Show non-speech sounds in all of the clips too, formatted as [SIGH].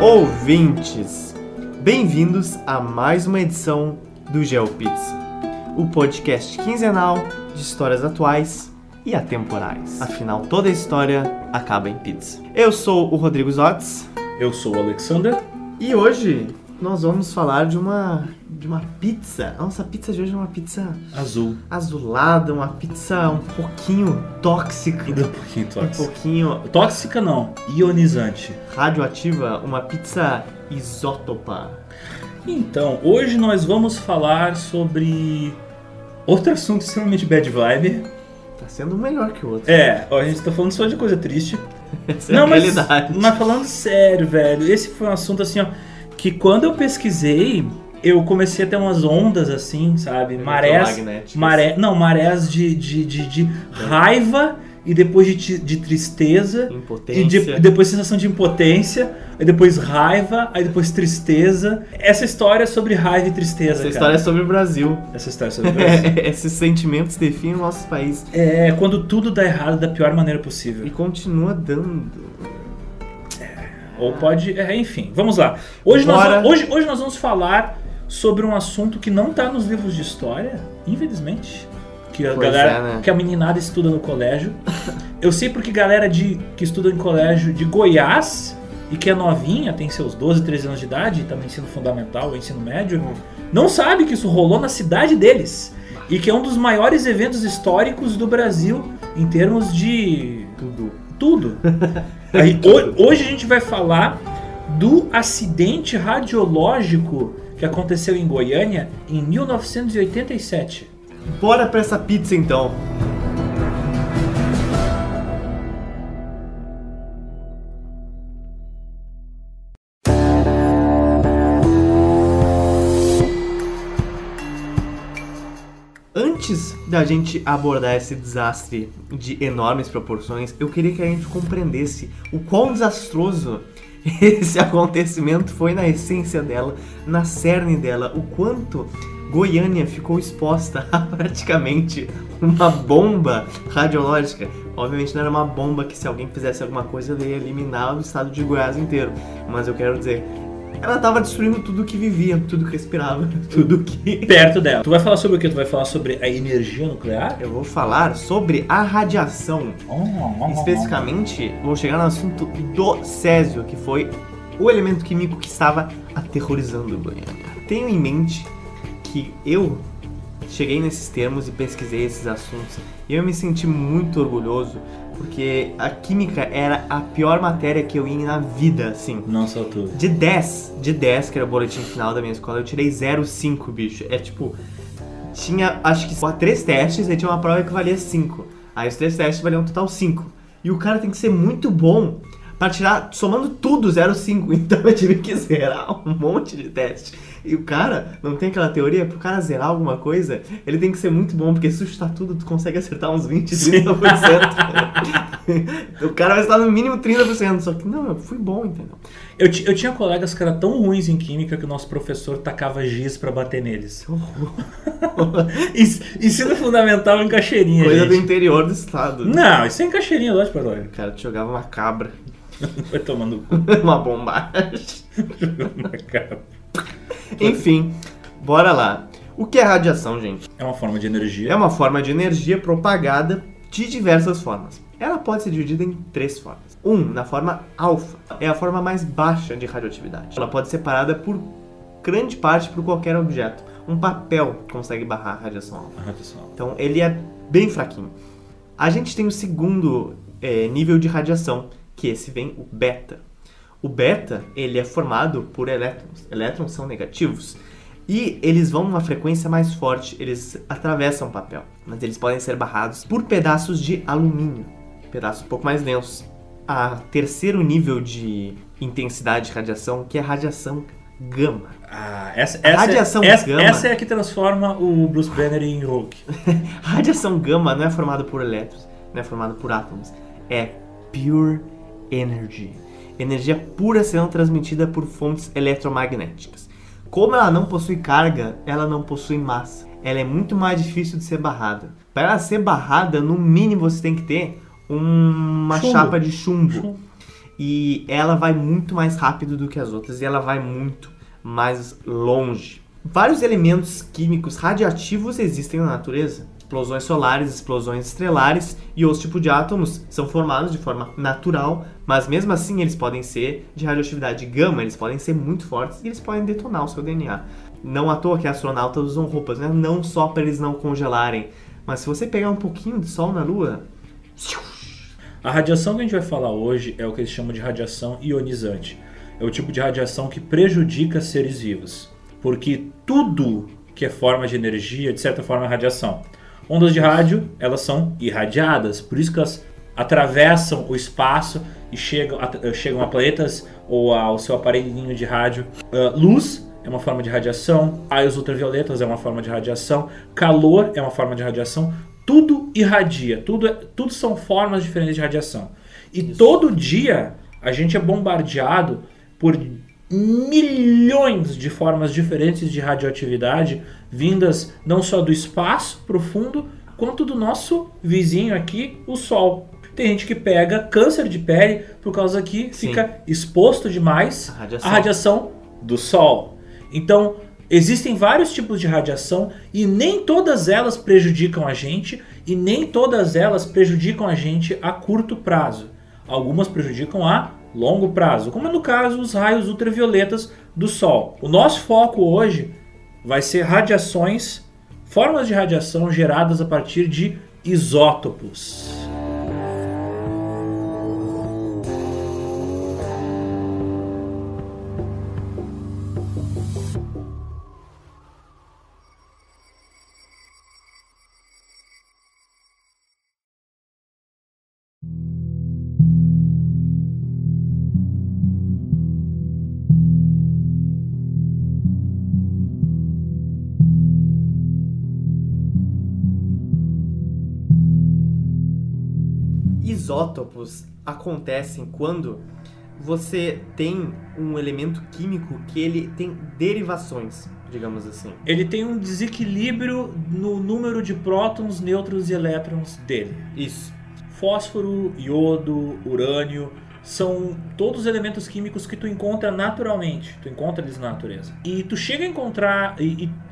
ouvintes! Bem-vindos a mais uma edição do GeoPizza, o podcast quinzenal de histórias atuais e atemporais. Afinal, toda história acaba em pizza. Eu sou o Rodrigo Zotz Eu sou o Alexander. e hoje nós vamos falar de uma de uma pizza. A nossa pizza de hoje é uma pizza Azul. azulada, uma pizza um pouquinho tóxica, Um pouquinho um tóxica. pouquinho Tóxica não, ionizante. radioativa, uma pizza isótopa. Então, hoje nós vamos falar sobre outro assunto extremamente bad vibe. Tá sendo melhor que o outro. É, ó, a gente tá falando só de coisa triste. [LAUGHS] Essa é a mas, realidade. mas falando sério, velho, esse foi um assunto assim, ó, que quando eu pesquisei, eu comecei a ter umas ondas assim, sabe? Marés. Maré, não, marés de, de, de, de raiva e depois de, de tristeza. E Impotência. de- depois sensação de impotência, aí depois raiva, aí depois tristeza. Essa história é sobre raiva e tristeza, Essa cara. história é sobre o Brasil. Essa história é sobre o Brasil. [LAUGHS] Esses sentimentos definem o nosso país. É quando tudo dá errado da pior maneira possível. E continua dando. Ou pode. É, enfim, vamos lá. Hoje nós, Bora. hoje, hoje nós vamos falar sobre um assunto que não tá nos livros de história, infelizmente. Que a, Pois galera, é, né? que a meninada estuda no colégio. Eu sei porque galera de, que estuda em colégio de Goiás e que é novinha, tem seus 12, 13 anos de idade, tá no ensino fundamental ensino médio, não sabe que isso rolou na cidade deles. E que é um dos maiores eventos históricos do Brasil em termos de Tudo. Tudo. [LAUGHS] Aí, ho- hoje a gente vai falar do acidente radiológico que aconteceu em Goiânia em 1987. Bora pra essa pizza então. Antes da gente abordar esse desastre de enormes proporções, eu queria que a gente compreendesse o quão desastroso [LAUGHS] esse acontecimento foi na essência dela, na cerne dela, o quanto Goiânia ficou exposta [LAUGHS] a praticamente uma bomba radiológica. Obviamente não era uma bomba que se alguém fizesse alguma coisa ia eliminar o estado de Goiás inteiro, mas eu quero dizer, ela estava destruindo tudo que vivia, tudo que respirava, [LAUGHS] tudo que Perto dela. Tu vai falar sobre o que? Tu vai falar sobre a energia nuclear? Eu vou falar sobre a radiação. Oh, Especificamente, vou chegar no assunto do césio, que foi o elemento químico que estava aterrorizando Goiânia. Tenho em mente que eu cheguei nesses termos e pesquisei esses assuntos e eu me senti muito orgulhoso porque a química era a pior matéria que eu ia na vida, assim. Não só tu. De 10, de 10, que era o boletim final da minha escola, eu tirei 0,5, bicho. É tipo, tinha acho que só três testes e tinha uma prova que valia 5. Aí os três testes valiam um total 5. E o cara tem que ser muito bom pra tirar, somando tudo, 0,5. [LAUGHS] Então eu tive que zerar um monte de teste. E o cara, não tem aquela teoria, pro cara zerar alguma coisa, ele tem que ser muito bom, porque se chutar tudo, tu consegue acertar uns 20, 30%. [LAUGHS] o cara vai estar no mínimo 30%. Só que não, eu fui bom, entendeu? Eu, eu tinha colegas que eram tão ruins em química que o nosso professor tacava giz pra bater neles. Ens- [LAUGHS] Ensino fundamental em caixeirinha, Coisa do gente. interior do estado. Não, isso é em caixeirinha Porto Alegre. O cara te jogava uma cabra, [LAUGHS] Vai tomando uma bombagem. na cara. Enfim, bora lá. O que é radiação, gente? É uma forma de energia. É uma forma de energia propagada de diversas formas. Ela pode ser dividida em três formas. Um, na forma alfa, é a forma mais baixa de radioatividade. Ela pode ser parada por grande parte por qualquer objeto. Um papel consegue barrar a radiação alfa. A radiação. Então ele é bem fraquinho. A gente tem o segundo é, nível de radiação, que esse vem o beta. O beta ele é formado por elétrons. Elétrons são negativos e eles vão numa frequência mais forte. Eles atravessam o papel, mas eles podem ser barrados por pedaços de alumínio, pedaços um pouco mais densos. A terceiro nível de intensidade de radiação, que é a radiação gama. Ah, essa, essa, radiação essa, gama. essa é a que transforma o Bruce Banner em Hulk. [LAUGHS] A radiação gama não é formada por elétrons, não é formada por átomos. É pure energy. Energia pura sendo transmitida por fontes eletromagnéticas. Como ela não possui carga, ela não possui massa. Ela é muito mais difícil de ser barrada. Para ela ser barrada, no mínimo você tem que ter uma Chumbo. chapa de chumbo. Chumbo. e ela vai muito mais rápido do que as outras e ela vai muito mais longe. Vários elementos químicos radioativos existem na natureza. Explosões solares, explosões estrelares e outros tipos de átomos são formados de forma natural, mas mesmo assim eles podem ser de radioatividade gama, eles podem ser muito fortes e eles podem detonar o seu DNA. Não à toa que astronautas usam roupas, né? não só para eles não congelarem, mas se você pegar um pouquinho de sol na Lua. A radiação que a gente vai falar hoje é o que eles chamam de radiação ionizante. É o tipo de radiação que prejudica seres vivos. Porque tudo que é forma de energia, de certa forma, é radiação. Ondas de rádio, elas são irradiadas, por isso que elas atravessam o espaço e chegam a, chegam a planetas ou ao seu aparelhinho de rádio. Uh, luz é uma forma de radiação, raios ultravioletas é uma forma de radiação, calor é uma forma de radiação, tudo irradia, tudo, é, tudo são formas diferentes de radiação. E Isso. todo dia a gente é bombardeado por milhões de formas diferentes de radioatividade vindas não só do espaço profundo, quanto do nosso vizinho aqui, o Sol. Tem gente que pega câncer de pele por causa que Sim. fica exposto demais à radiação do Sol. Então, existem vários tipos de radiação e nem todas elas prejudicam a gente e nem todas elas prejudicam a gente a curto prazo. Algumas prejudicam a longo prazo, como é no caso os raios ultravioletas do Sol. O nosso foco hoje vai ser radiações, formas de radiação geradas a partir de isótopos. Isótopos acontecem quando você tem um elemento químico que ele tem derivações, digamos assim. Ele tem um desequilíbrio no número de prótons, nêutrons e elétrons dele. Isso. Fósforo, iodo, urânio, são todos elementos químicos que tu encontra naturalmente. Tu encontra eles na natureza. E tu chega a encontrar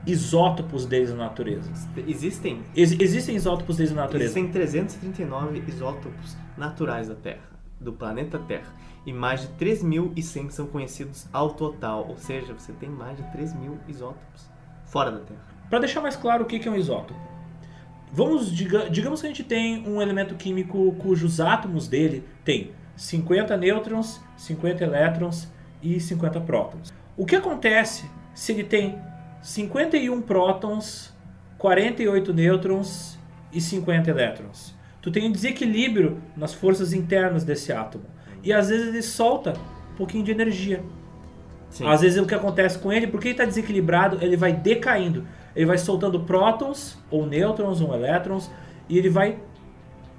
isótopos deles na natureza. Existem? Ex existem isótopos deles na natureza. Existem 339 isótopos naturais da Terra, do planeta Terra. E mais de 3.100 são conhecidos ao total. Ou seja, você tem mais de 3.000 isótopos fora da Terra. Para deixar mais claro o que é um isótopo. Vamos, diga, digamos que a gente tem um elemento químico cujos átomos dele tem 50 nêutrons, 50 elétrons e 50 prótons. O que acontece se ele tem 51 prótons, 48 nêutrons e 50 elétrons? Tu tem um desequilíbrio nas forças internas desse átomo. E às vezes ele solta um pouquinho de energia. Sim. Às vezes o que acontece com ele, porque ele está desequilibrado, ele vai decaindo. Ele vai soltando prótons, ou nêutrons, ou elétrons, e ele vai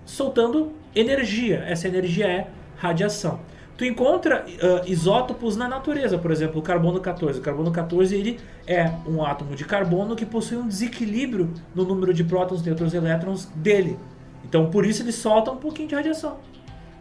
soltando energia. Essa energia é radiação. Tu encontra uh, isótopos na natureza, por exemplo, o carbono 14. O carbono 14 ele é um átomo de carbono que possui um desequilíbrio no número de prótons, nêutrons e elétrons dele. Então, por isso ele solta um pouquinho de radiação.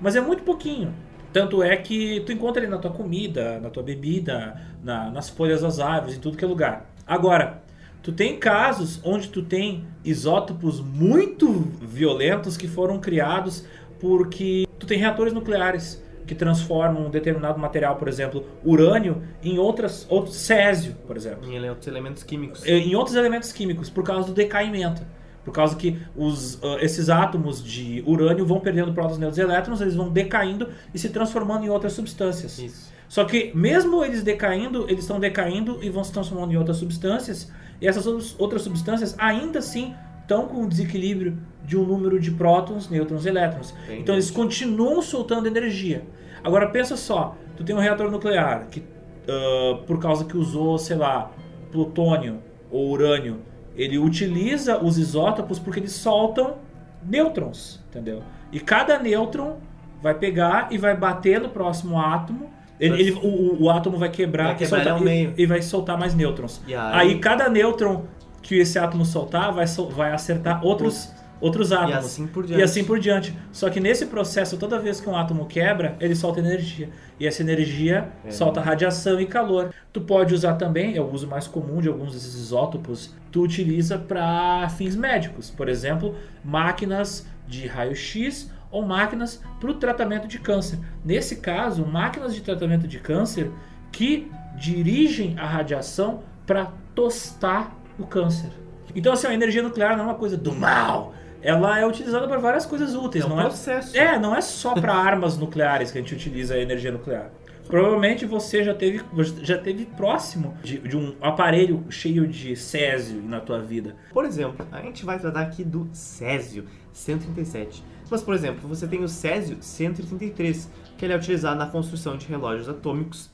Mas é muito pouquinho. Tanto é que tu encontra ele na tua comida, na tua bebida, na, nas folhas das árvores, em tudo que é lugar. Agora, tu tem casos onde tu tem isótopos muito violentos que foram criados porque tu tem reatores nucleares que transformam um determinado material, por exemplo, urânio, em outras, outro césio, por exemplo. Em outros elementos químicos. Em outros elementos químicos, por causa do decaimento. Por causa que os, uh, esses átomos de urânio vão perdendo prótons, nêutrons e elétrons, eles vão decaindo e se transformando em outras substâncias. Isso. Só que mesmo eles decaindo, eles estão decaindo e vão se transformando em outras substâncias, e essas outras substâncias ainda assim estão com um desequilíbrio de um número de prótons, nêutrons e elétrons. Entendi. Então eles continuam soltando energia. Agora pensa só, tu tem um reator nuclear que uh, por causa que usou, sei lá, plutônio ou urânio, ele utiliza os isótopos porque eles soltam nêutrons, entendeu? E cada nêutron vai pegar e vai bater no próximo átomo. Ele, ele o, o, átomo vai quebrar, vai quebrar e, soltar, e, e, vai soltar mais nêutrons. Aí? aí? cada nêutron que esse átomo soltar vai, vai acertar outros outros átomos. E assim por diante. E assim por diante. Só que nesse processo, toda vez que um átomo quebra, ele solta energia. E essa energia É. solta radiação e calor. Tu pode usar também, é o uso mais comum de alguns desses isótopos, tu utiliza para fins médicos. Por exemplo, máquinas de raio-x ou máquinas para o tratamento de câncer. Nesse caso, máquinas de tratamento de câncer que dirigem a radiação para tostar o câncer. Então, assim, a energia nuclear não é uma coisa do mal. Ela é utilizada para várias coisas úteis, É um não é? processo. É, não é só para [LAUGHS] armas nucleares que a gente utiliza a energia nuclear. Provavelmente você já teve, já teve próximo de, de um aparelho cheio de césio na tua vida. Por exemplo, a gente vai tratar aqui do Césio 137. Mas, por exemplo, você tem o Césio 133, que ele é utilizado na construção de relógios atômicos.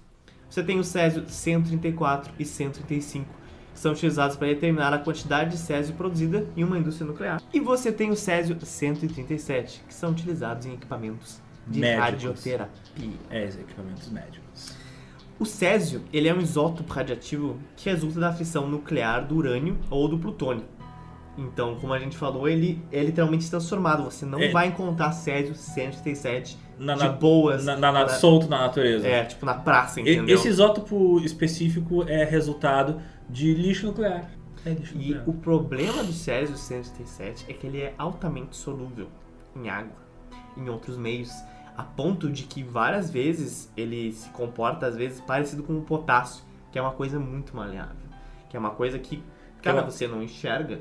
Você tem o Césio 134 e 135, que são utilizados para determinar a quantidade de Césio produzida em uma indústria nuclear. E você tem o Césio 137, que são utilizados em equipamentos de Médicos. radioterapia. É, os equipamentos médicos. O césio, ele é um isótopo radioativo que resulta da fissão nuclear do urânio ou do plutônio. Então, como a gente falou, ele é literalmente transformado. Você não É. vai encontrar césio 137 Na, de na- boas. na- na- solto na natureza. É, tipo na praça, entendeu? Esse isótopo específico é resultado de lixo nuclear. É lixo E nuclear. o problema do césio 137 é que ele é altamente solúvel em água, em outros meios, a ponto de que várias vezes ele se comporta, às vezes, parecido com o potássio, que é uma coisa muito maleável. Que é uma coisa que, cara, Eu- você não enxerga.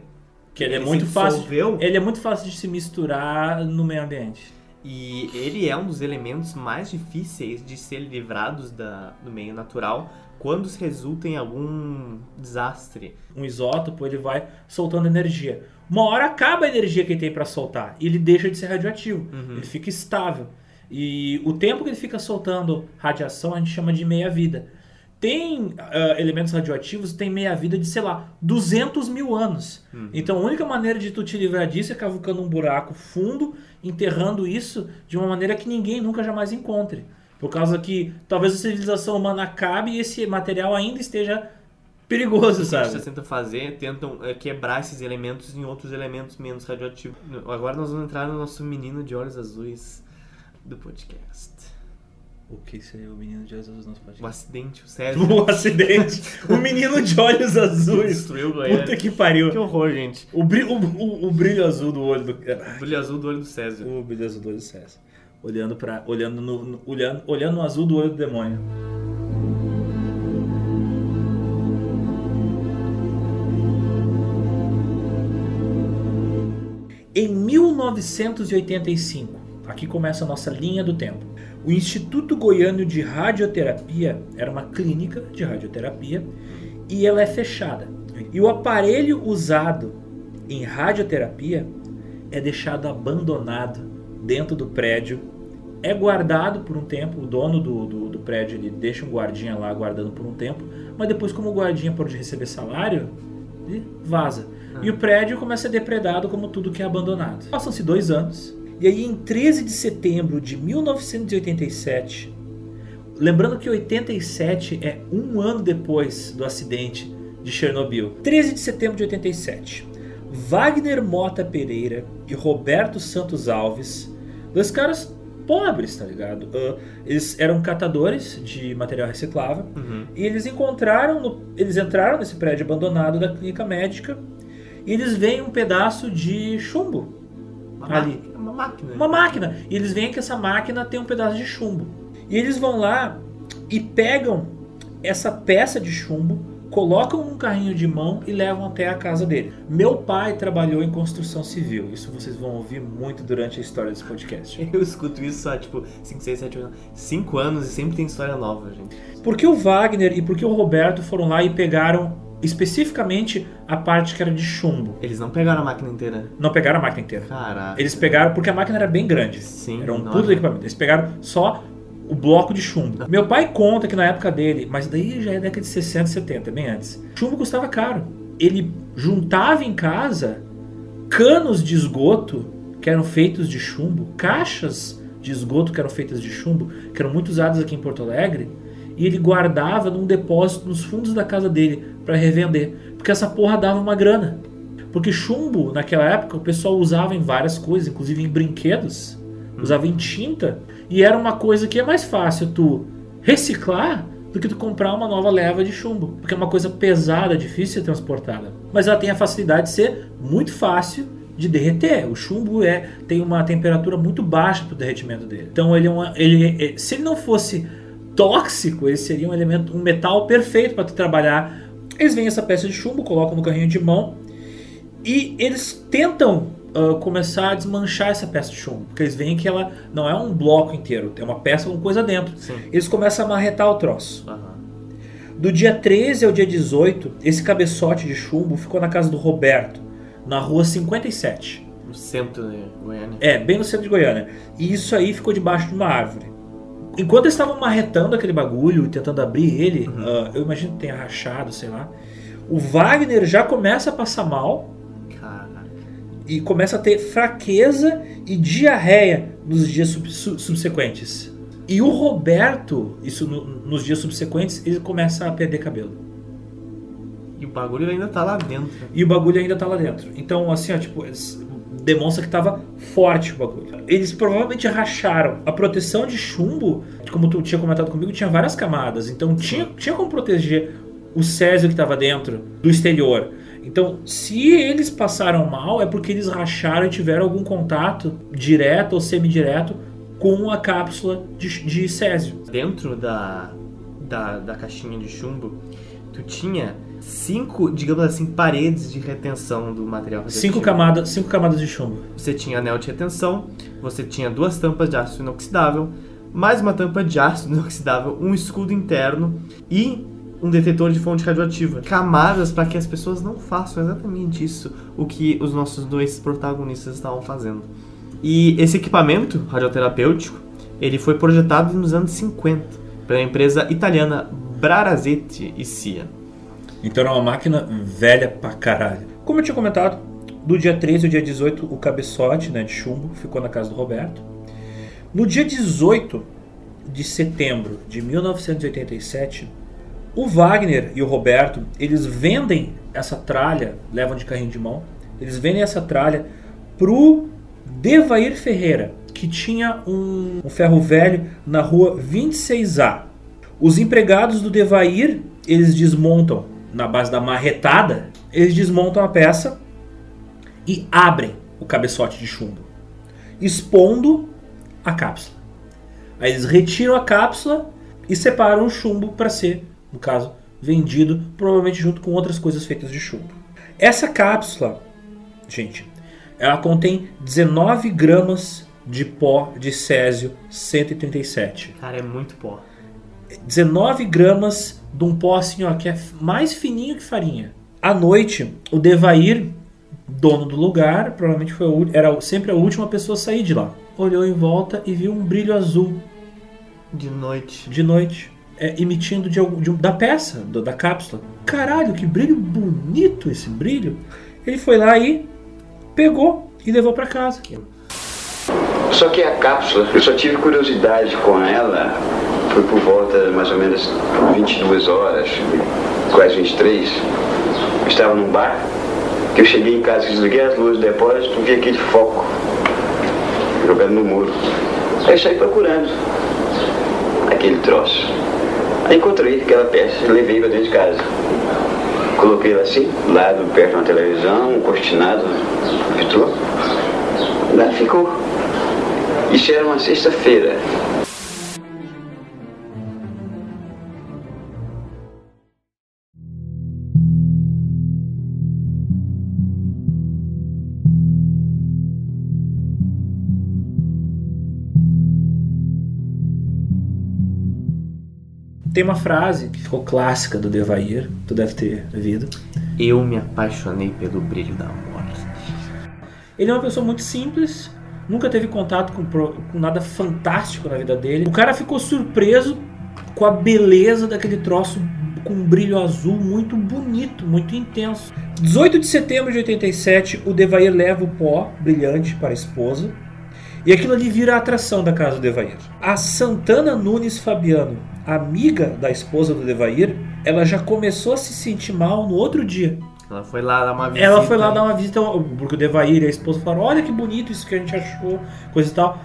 Que ele é se muito fácil. Ele é muito fácil de se misturar no meio ambiente. E ele é um dos elementos mais difíceis de ser livrados da, do meio natural quando se resulta em algum desastre. Um isótopo, ele vai soltando energia. Uma hora acaba a energia que ele tem para soltar e ele deixa de ser radioativo. Uhum. Ele fica estável. E o tempo que ele fica soltando radiação a gente chama de meia-vida. Tem ah, elementos radioativos que têm meia-vida de, sei lá, 200 mil anos. Uhum. Então a única maneira de tu te livrar disso é cavucando um buraco fundo, enterrando isso de uma maneira que ninguém nunca jamais encontre. Por causa que talvez a civilização humana acabe e esse material ainda esteja perigoso, O que a gente sabe? tenta fazer, tentam é, quebrar esses elementos em outros elementos menos radioativos. Agora nós vamos entrar no nosso menino de olhos azuis do podcast. O que seria o menino de olhos azuis no nosso O podcast? acidente, o Césio [LAUGHS] O acidente. o menino de olhos azuis. destruiu o Goiânia. Puta que pariu. Que horror, gente. O brilho, o, o- o brilho azul do olho do. O brilho azul do olho do Césio. O brilho azul do olho do César. Olhando para, olhando no, no- olhando, olhando no azul do olho do demônio. Em 1985, aqui começa a nossa linha do tempo. O Instituto Goiano de Radioterapia era uma clínica de radioterapia e ela é fechada. E o aparelho usado em radioterapia é deixado abandonado dentro do prédio, é guardado por um tempo, o dono do, do, do prédio ele deixa um guardinha lá guardando por um tempo, mas depois como o guardinha pode receber salário, ele vaza. E o prédio começa a ser depredado como tudo que é abandonado. Passam-se dois anos, e aí em 13 de setembro de 1987, lembrando que 87 é um ano depois do acidente de Chernobyl, 13 de setembro de 87, Wagner Mota Pereira e Roberto Santos Alves, dois caras pobres, tá ligado? Ah, eles eram catadores de material reciclável Uhum. e eles encontraram, no- eles entraram nesse prédio abandonado da clínica médica e eles veem um pedaço de chumbo, Uma, Ali. máquina, uma máquina. uma máquina, e eles veem que essa máquina tem um pedaço de chumbo. E eles vão lá e pegam essa peça de chumbo, colocam num carrinho de mão e levam até a casa dele. Meu pai trabalhou em construção civil, isso vocês vão ouvir muito durante a história desse podcast. Eu escuto isso há tipo 5, 6, 7, 8, 5 anos e sempre tem história nova, gente. Por que o Wagner e por que o Roberto foram lá e pegaram especificamente a parte que era de chumbo? Eles não pegaram a máquina inteira. Não pegaram a máquina inteira. Caraca. Eles pegaram porque a máquina era bem grande. Sim, Era um puto equipamento. Eles pegaram só o bloco de chumbo. Meu pai conta que na época dele, mas daí já é década de 60, 70, bem antes. Chumbo custava caro. Ele juntava em casa canos de esgoto que eram feitos de chumbo, caixas de esgoto que eram feitas de chumbo, que eram muito usadas aqui em Porto Alegre, e ele guardava num depósito nos fundos da casa dele para revender, porque essa porra dava uma grana. Porque chumbo, naquela época, o pessoal usava em várias coisas, inclusive em brinquedos, usava em tinta, e era uma coisa que é mais fácil tu reciclar do que tu comprar uma nova leva de chumbo, porque é uma coisa pesada, difícil de transportada. Mas ela tem a facilidade de ser muito fácil de derreter. O chumbo é tem uma temperatura muito baixa para o derretimento dele. Então ele, é uma, ele é, se ele não fosse tóxico, ele seria um elemento, um metal perfeito para tu trabalhar. Eles vêm essa peça de chumbo, colocam no carrinho de mão e eles tentam uh, começar a desmanchar essa peça de chumbo, porque eles veem que ela não é um bloco inteiro, tem uma peça com coisa dentro. Sim. Eles começam a marretar o troço. Aham. Do dia 13 ao dia 18, esse cabeçote de chumbo ficou na casa do Roberto, na rua 57. No centro de Goiânia. É, bem no centro de Goiânia. E isso aí ficou debaixo de uma árvore. Enquanto eles estavam marretando aquele bagulho, tentando abrir ele, ah, eu imagino que tenha rachado, sei lá. O Wagner já começa a passar mal. E começa a ter fraqueza e diarreia nos dias sub- su- subsequentes. E o Roberto, isso no- nos dias subsequentes, ele começa a perder cabelo. E o bagulho ainda tá lá dentro. E o bagulho ainda tá lá dentro. Então, assim, ó, tipo, demonstra que tava forte o bagulho. Eles provavelmente racharam. A proteção de chumbo, como tu tinha comentado comigo, tinha várias camadas. Então tinha, tinha como proteger o césio que tava dentro do exterior. Então, se eles passaram mal, é porque eles racharam e tiveram algum contato direto ou semidireto com a cápsula de, de césio. Dentro da, da, da caixinha de chumbo, tu tinha cinco, digamos assim, paredes de retenção do material Cinco camadas, cinco camadas de chumbo. Você tinha anel de retenção, você tinha duas tampas de ácido inoxidável, mais uma tampa de ácido inoxidável, um escudo interno e um detetor de fonte radioativa. Camadas para que as pessoas não façam exatamente isso, o que os nossos dois protagonistas estavam fazendo. E esse equipamento radioterapêutico, ele foi projetado nos anos 50 pela empresa italiana Brarazetti e Cia. Então era uma máquina velha pra caralho. Como eu tinha comentado, do dia 13 ao dia 18, o cabeçote né, de chumbo ficou na casa do Roberto. No dia 18 de setembro de 1987, o Wagner e o Roberto, eles vendem essa tralha, levam de carrinho de mão, eles vendem essa tralha pro Devair Ferreira, que tinha um, um ferro velho na rua 26A. Os empregados do Devair, eles desmontam na base da marretada, eles desmontam a peça e abrem o cabeçote de chumbo, expondo a cápsula. Aí eles retiram a cápsula e separam o chumbo para ser, no caso, vendido, provavelmente junto com outras coisas feitas de chumbo. Essa cápsula, gente, ela contém 19 gramas de pó de césio 137. Cara, é muito pó. 19 gramas de um pó assim, ó, que é mais fininho que farinha. À noite, o Devair, dono do lugar, provavelmente foi o era sempre a última pessoa a sair de lá. Olhou em volta e viu um brilho azul De noite. de noite, é, emitindo de, de da peça, do- da cápsula. Caralho, que brilho bonito esse brilho. Ele foi lá e pegou e levou para casa. Só que a cápsula, eu só tive curiosidade com ela, foi por volta mais ou menos 22 horas, quase 23. Eu estava num bar, que eu cheguei em casa, desliguei as luzes do depósito, vi aquele foco jogando no muro. Aí saí procurando aquele troço. Aí encontrei aquela peça, levei para dentro de casa. Coloquei ela assim, do lado, perto de uma televisão, um cortinado, vitrô. Lá ficou. Isso era uma sexta-feira. Tem uma frase que ficou clássica do Devair, tu deve ter ouvido. Eu me apaixonei pelo brilho da morte. Ele é uma pessoa muito simples, nunca teve contato com, com nada fantástico na vida dele. O cara ficou surpreso com a beleza daquele troço com um brilho azul muito bonito, muito intenso. 18 de setembro de 87, o Devair leva o pó brilhante para a esposa. E aquilo ali vira a atração da casa do Devair. A Santana Nunes Fabiano, amiga da esposa do Devair, ela já começou a se sentir mal no outro dia. Ela foi lá dar uma visita. Ela foi lá dar uma visita, porque o Devair e a esposa falaram: Olha que bonito isso que a gente achou, coisa e tal.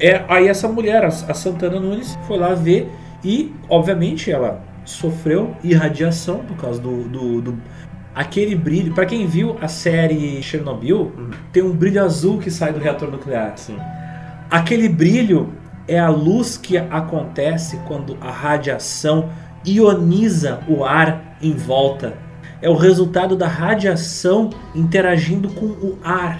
É, aí essa mulher, a, Santana Nunes, foi lá ver e, obviamente, ela sofreu irradiação por causa do. do, do- aquele brilho. Pra quem viu a série Chernobyl, tem um brilho azul que sai do reator nuclear. Sim. Aquele brilho é a luz que acontece quando a radiação ioniza o ar em volta. É o resultado da radiação interagindo com o ar.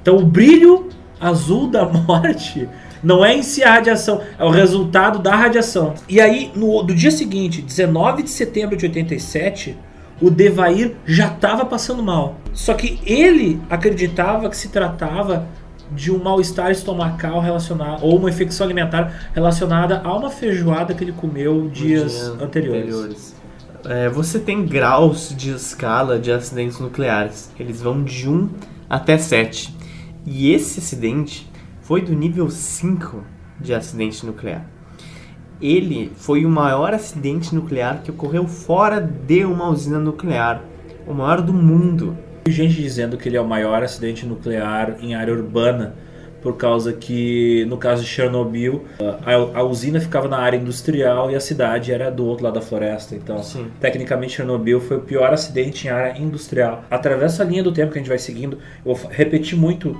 Então o brilho azul da [LAUGHS] morte não é em si a radiação, é o resultado da radiação. E aí, no do dia seguinte, 19 de setembro de 87, o Devair já estava passando mal. Só que ele acreditava que se tratava de um mal-estar estomacal relacionado ou uma infecção alimentar relacionada a uma feijoada que ele comeu dias Dia anteriores. É, você tem graus de escala de acidentes nucleares. Eles vão de 1 até 7. E esse acidente foi do nível 5 de acidente nuclear. Ele foi o maior acidente nuclear que ocorreu fora de uma usina nuclear. O maior do mundo. Gente dizendo que ele é o maior acidente nuclear em área urbana, por causa que, no caso de Chernobyl, a, a usina ficava na área industrial e a cidade era do outro lado da floresta. Então, Sim. tecnicamente, Chernobyl foi o pior acidente em área industrial. Atravessa a linha do tempo que a gente vai seguindo, eu vou repetir muito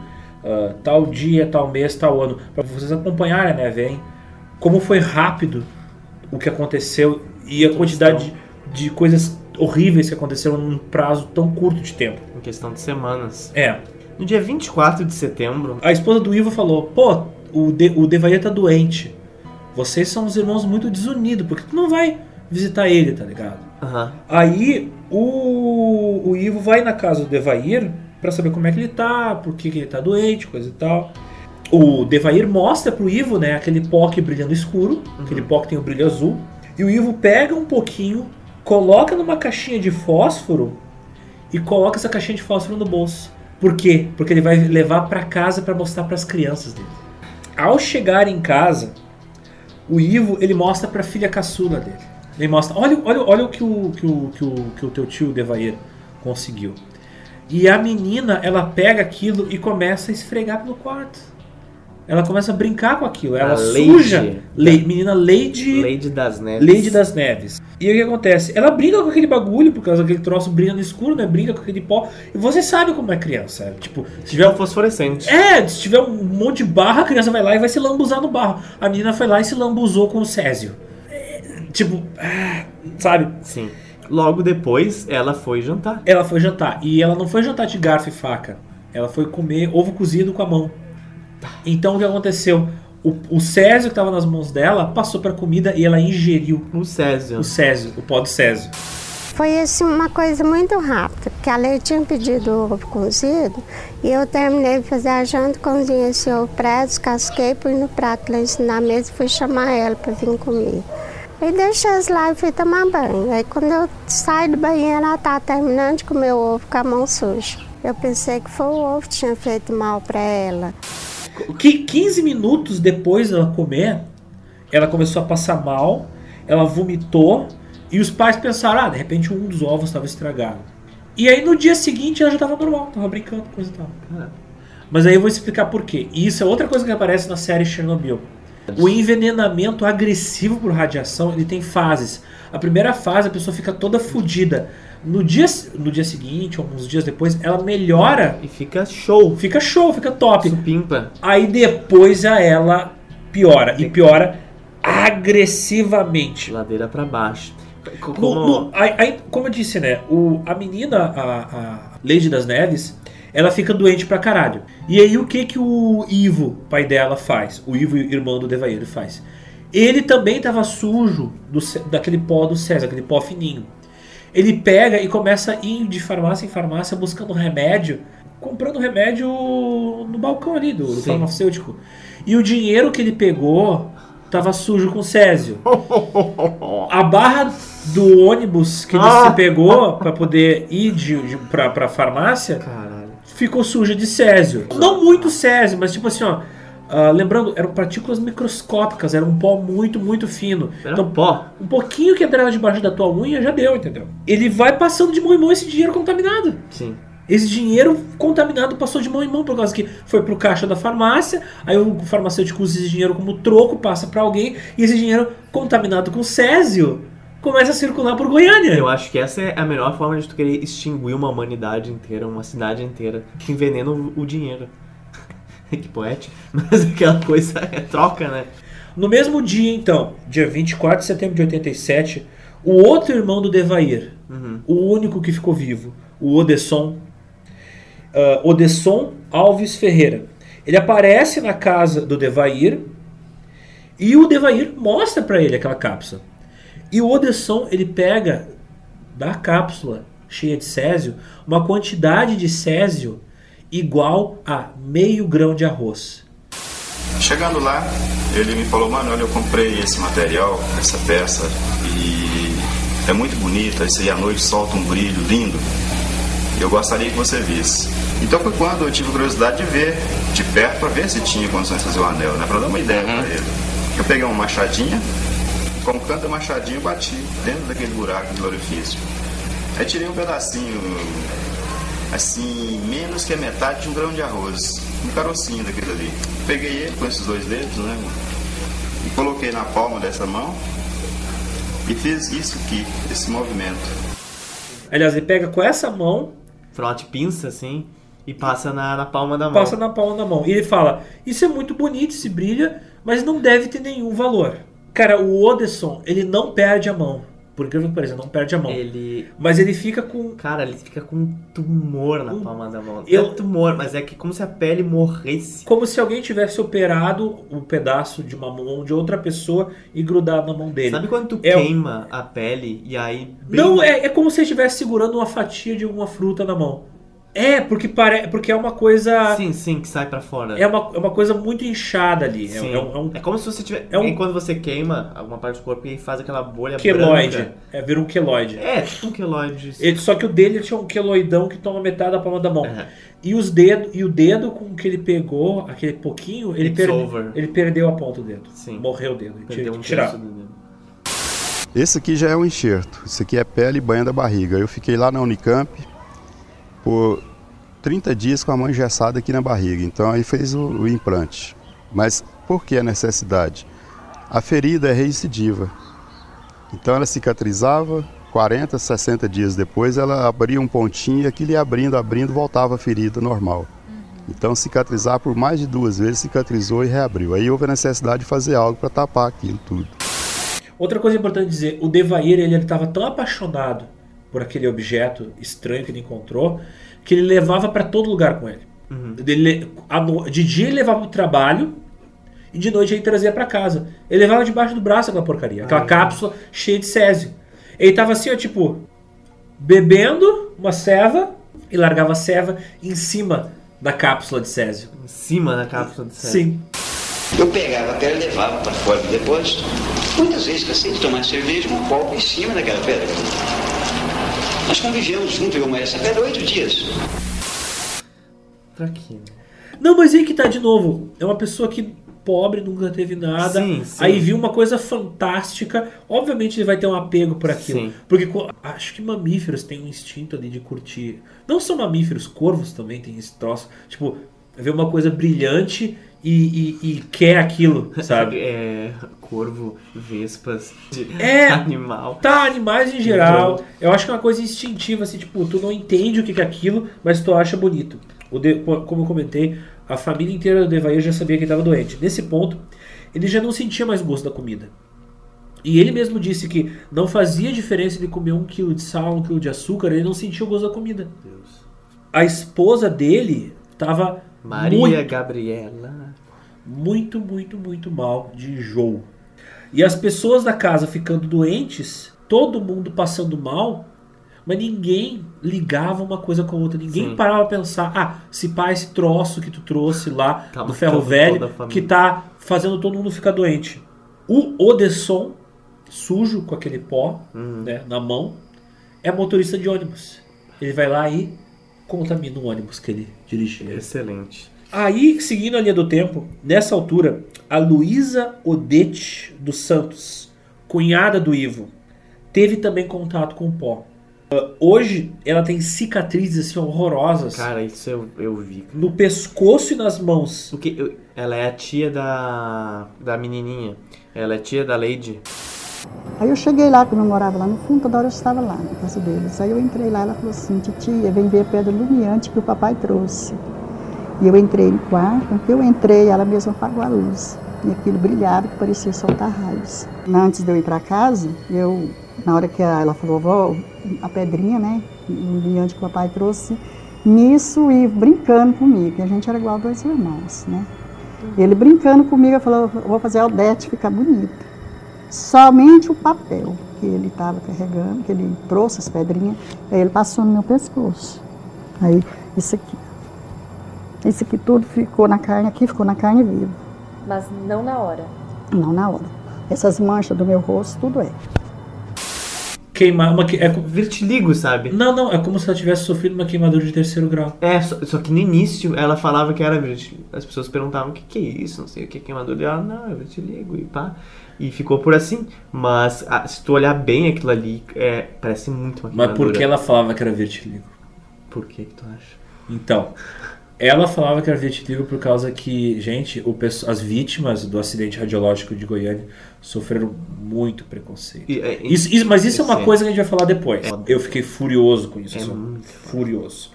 ah, tal dia, tal mês, tal ano, para vocês acompanharem, né, verem como foi rápido o que aconteceu e a quantidade de, de coisas horríveis que aconteceram num prazo tão curto de tempo. Em questão de semanas. É, No dia 24 de setembro, a esposa do Ivo falou: pô, o, de, o Devair tá doente. Vocês são uns irmãos muito desunidos, porque tu não vai visitar ele, tá ligado? aham, Aí o, o Ivo vai na casa do Devair pra saber como é que ele tá, por que, que ele tá doente, coisa e tal. O Devair mostra pro Ivo, né, aquele pó que brilha no escuro, aquele pó que tem o brilho azul. E o Ivo pega um pouquinho, coloca numa caixinha de fósforo e coloca essa caixinha de fósforo no bolso. Por quê? Porque ele vai levar pra casa pra mostrar pras crianças dele. Ao chegar em casa, o Ivo ele mostra pra filha caçula dele. Ele mostra, olha, olha, olha o que o, que o, que o, que o teu tio Devair conseguiu. E a menina, ela pega aquilo e começa a esfregar pelo quarto. Ela começa a brincar com aquilo. Ela A suja. Lady. Menina Lady, Lady das Neves. Lady das Neves. E aí o que acontece? Ela brinca com aquele bagulho, por causa daquele troço brilha no escuro, né? Brinca com aquele pó. E você sabe como é criança. é, Tipo, se tiver um fosforescente. é, se tiver um monte de barro, a criança vai lá e vai se lambuzar no barro. A menina foi lá e se lambuzou com o Césio. É, tipo, ah, sabe? Sim. Logo depois, ela foi jantar. Ela foi jantar. E ela não foi jantar de garfo e faca. Ela foi comer ovo cozido com a mão. Então o que aconteceu? O, o Césio que estava nas mãos dela passou pra comida e ela ingeriu O Césio. o Césio, o pó do Césio. Foi assim, uma coisa muito rápida, porque a Lei tinha pedido ovo cozido e eu terminei de fazer a janta, cozinhei esse ovo pra ela, descasquei, pus no prato lá em cima da mesa e fui chamar ela para vir comer. Aí deixei elas lá e fui tomar banho. Aí quando eu saio do banheiro, ela tá terminando de comer o ovo com a mão suja. Eu pensei que foi o ovo que tinha feito mal para ela. Que 15 minutos depois dela comer, ela começou a passar mal, ela vomitou e os pais pensaram, ah, de repente um dos ovos estava estragado. E aí no dia seguinte ela já estava normal, estava brincando, coisa e tal. Mas aí eu vou explicar por quê. E isso é outra coisa que aparece na série Chernobyl. O envenenamento agressivo por radiação, ele tem fases. A primeira fase a pessoa fica toda fodida. No dia, no dia seguinte, alguns dias depois, ela melhora, E fica show. fica show, fica top. Supimpa. Aí depois a ela piora. E piora agressivamente. Ladeira pra baixo. Co- No- Como... no- aí- aí, como eu disse, né? O, a menina, a, a Lady das Neves, ela fica doente pra caralho. E aí o que que o Ivo, pai dela, faz? O Ivo, irmão do Devair, faz. Ele também tava sujo do, daquele pó do César, aquele pó fininho. Ele pega e começa a ir de farmácia em farmácia buscando remédio, comprando remédio no balcão ali do, do farmacêutico. E o dinheiro que ele pegou tava sujo com Césio. [LAUGHS] A barra do ônibus que ele Ah! se pegou pra poder ir de, de, pra, pra farmácia Caralho. ficou suja de Césio. Não muito Césio, mas tipo assim, ó. Ah, lembrando, eram partículas microscópicas, era um pó muito, muito fino. Era Então, pó. um pouquinho que entrava debaixo da tua unha já deu, entendeu? Ele vai passando de mão em mão esse dinheiro contaminado. Sim. Esse dinheiro contaminado passou de mão em mão por causa que foi pro caixa da farmácia, aí o farmacêutico usa esse dinheiro como troco, passa pra alguém, e esse dinheiro contaminado com césio começa a circular por Goiânia. Eu acho que essa é a melhor forma de tu querer extinguir uma humanidade inteira, uma cidade inteira. Tu envenena o dinheiro. [LAUGHS] que poético. [LAUGHS] Mas aquela coisa é troca, né? No mesmo dia, então, dia 24 de setembro de 87, o outro irmão do Devair, Uhum. o único que ficou vivo, o Odesson, ah, Odesson Alves Ferreira, ele aparece na casa do Devair e o Devair mostra pra ele aquela cápsula. E o Odesson, ele pega da cápsula cheia de césio uma quantidade de césio igual a meio grão de arroz. Chegando lá, ele me falou, mano, olha, eu comprei esse material, essa peça, e é muito bonita, isso aí à noite solta um brilho lindo. Eu gostaria que você visse. Então foi quando eu tive curiosidade de ver de perto para ver se tinha condições de fazer o anel, né? Para dar uma ideia para ele. Eu peguei uma machadinha, com cada machadinha eu bati dentro daquele buraco do orifício. Aí tirei um pedacinho, assim, menos que a metade de um grão de arroz, um carocinho daquele ali. Peguei ele com esses dois dedos, né? E coloquei na palma dessa mão e fiz isso aqui, esse movimento. Aliás, ele pega com essa mão Frote pinça assim e passa na, na palma da mão. passa na palma da mão. E ele fala: Isso é muito bonito, se brilha, mas não deve ter nenhum valor. Cara, o Odesson, ele não perde a mão. Por incrível que pareça, não perde a mão. Ele. Mas ele fica com. Cara, ele fica com um tumor na palma da mão. Eu- É tumor, mas é que como se a pele morresse. Como se alguém tivesse operado um pedaço de uma mão de outra pessoa e grudado na mão dele. Sabe quando tu É queima a pele e aí. bem- Não, é, é como se ele estivesse segurando uma fatia de alguma fruta na mão. É, porque, pare... porque é uma coisa. Sim, sim, que sai pra fora. É uma, é uma coisa muito inchada ali. É, Sim. é um, é um É como se você tiver. É um- É quando você queima alguma parte do corpo e faz aquela bolha queloide. branca. É, vira um queloide. É, tipo um queloide. Ele- só que o dele tinha um queloidão que toma metade da palma da mão. É. E os dedos, e o dedo com que ele pegou, aquele pouquinho, ele, over. ele perdeu a ponta do dedo. Sim. Morreu o dedo. Ele Perdeu um que tirar. dedo. Esse aqui já é um enxerto. Isso aqui é pele e banha da barriga. Eu fiquei lá na Unicamp por 30 dias com a mão engessada aqui na barriga. Então aí fez o, o implante. Mas por que a necessidade? A ferida é recidiva. Então ela cicatrizava, 40, 60 dias depois ela abria um pontinho e aquilo ia abrindo, abrindo, voltava a ferida normal. Então cicatrizar por mais de duas vezes, cicatrizou e reabriu. Aí houve a necessidade de fazer algo para tapar aquilo tudo. Outra coisa importante dizer, o Devair ele estava tão apaixonado por aquele objeto estranho que ele encontrou que ele levava para todo lugar com ele. Ele- a no- de dia ele levava pro trabalho e de noite ele trazia para casa. Ele levava debaixo do braço aquela porcaria, aquela cápsula cheia de césio. Ele tava assim, ó, tipo, bebendo uma ceva e largava a ceva em cima da cápsula de césio. Em cima da cápsula de cérebro. Sim. Eu pegava a pedra e levava para fora do depósito. Muitas vezes cansei de tomar cerveja um copo em cima daquela pedra. Nós convivemos junto, eu e essa pedra, oito dias. Pra quê? né? Não, mas aí que tá de novo. É uma pessoa que pobre, nunca teve nada. Sim, sim. Aí viu uma coisa fantástica. Obviamente ele vai ter um apego por aquilo. Sim. Porque acho que mamíferos têm um instinto ali de curtir. Não só mamíferos, corvos também têm esse troço. Tipo, ver uma coisa brilhante e, e- e quer aquilo, [LAUGHS] sabe? É. Corvo, vespas, É. [LAUGHS] animal. Tá, animais em geral. Eu acho que é uma coisa instintiva, assim, tipo, tu não entende o que que é aquilo, mas tu acha bonito. O de- como eu comentei, a família inteira do Devair já sabia que ele estava doente. Nesse ponto, ele já não sentia mais gosto da comida. E ele mesmo disse que não fazia diferença ele comer um quilo de sal, um quilo de açúcar, ele não sentia o gosto da comida. Deus. A esposa dele estava Maria muito, Gabriela. muito, muito, muito mal de enjoo. E as pessoas da casa ficando doentes, todo mundo passando mal, mas ninguém ligava uma coisa com a outra. Ninguém Sim. parava pra pensar, ah, se pá, esse troço que tu trouxe lá Tá do ferro velho, que tá fazendo todo mundo ficar doente. O Odesson, sujo com aquele pó Uhum. né, na mão, é motorista de ônibus. Ele vai lá e contamina o ônibus que ele dirigia. Excelente. Aí, seguindo a linha do tempo, nessa altura, a Luísa Odete dos Santos, cunhada do Ivo, teve também contato com o pó. Uh, hoje, ela tem cicatrizes assim, horrorosas Cara, isso eu, eu vi. no pescoço e nas mãos. Porque eu- ela é a tia da, da menininha. Ela é tia da Lady. Aí eu cheguei lá, como eu morava lá no fundo, toda hora eu estava lá na casa deles. Aí eu entrei lá, ela falou assim, titia, vem ver a pedra lumiante que o papai trouxe. E eu entrei no quarto, que eu entrei, ela mesma apagou a luz. E aquilo brilhava que parecia soltar raios. Antes de eu ir para casa, eu, na hora que ela falou, vó, a pedrinha, né, lumiante que o papai trouxe, nisso e brincando comigo, que a gente era igual dois irmãos, né. Ele brincando comigo, eu falou, vou fazer a Aldete ficar bonita somente o papel que ele estava carregando, que ele trouxe as pedrinhas, aí ele passou no meu pescoço. Aí, isso aqui. Isso aqui tudo ficou na carne, aqui ficou na carne viva. Mas não na hora. Não na hora. Essas manchas do meu rosto, tudo é. Queimar uma. que- É, co- Vertiligo, sabe? não, não, é como se ela tivesse sofrido uma queimadura de terceiro grau. É, só, só que no início ela falava que era vertiligo. As pessoas perguntavam o que, que é isso, não sei o que é queimadura. E ela, não, é vertiligo e pá. E ficou por assim. Mas ah, se tu olhar bem aquilo ali, é, parece muito uma Mas queimadura. por que ela falava que era vertigo? Por que que tu acha? Então, ela falava que era vertigo por causa que, gente, o as vítimas do acidente radiológico de Goiânia sofreram muito preconceito. E- é- Isso, isso- mas isso é uma Sim. coisa que a gente vai falar depois. Eu fiquei furioso com isso. É muito furioso.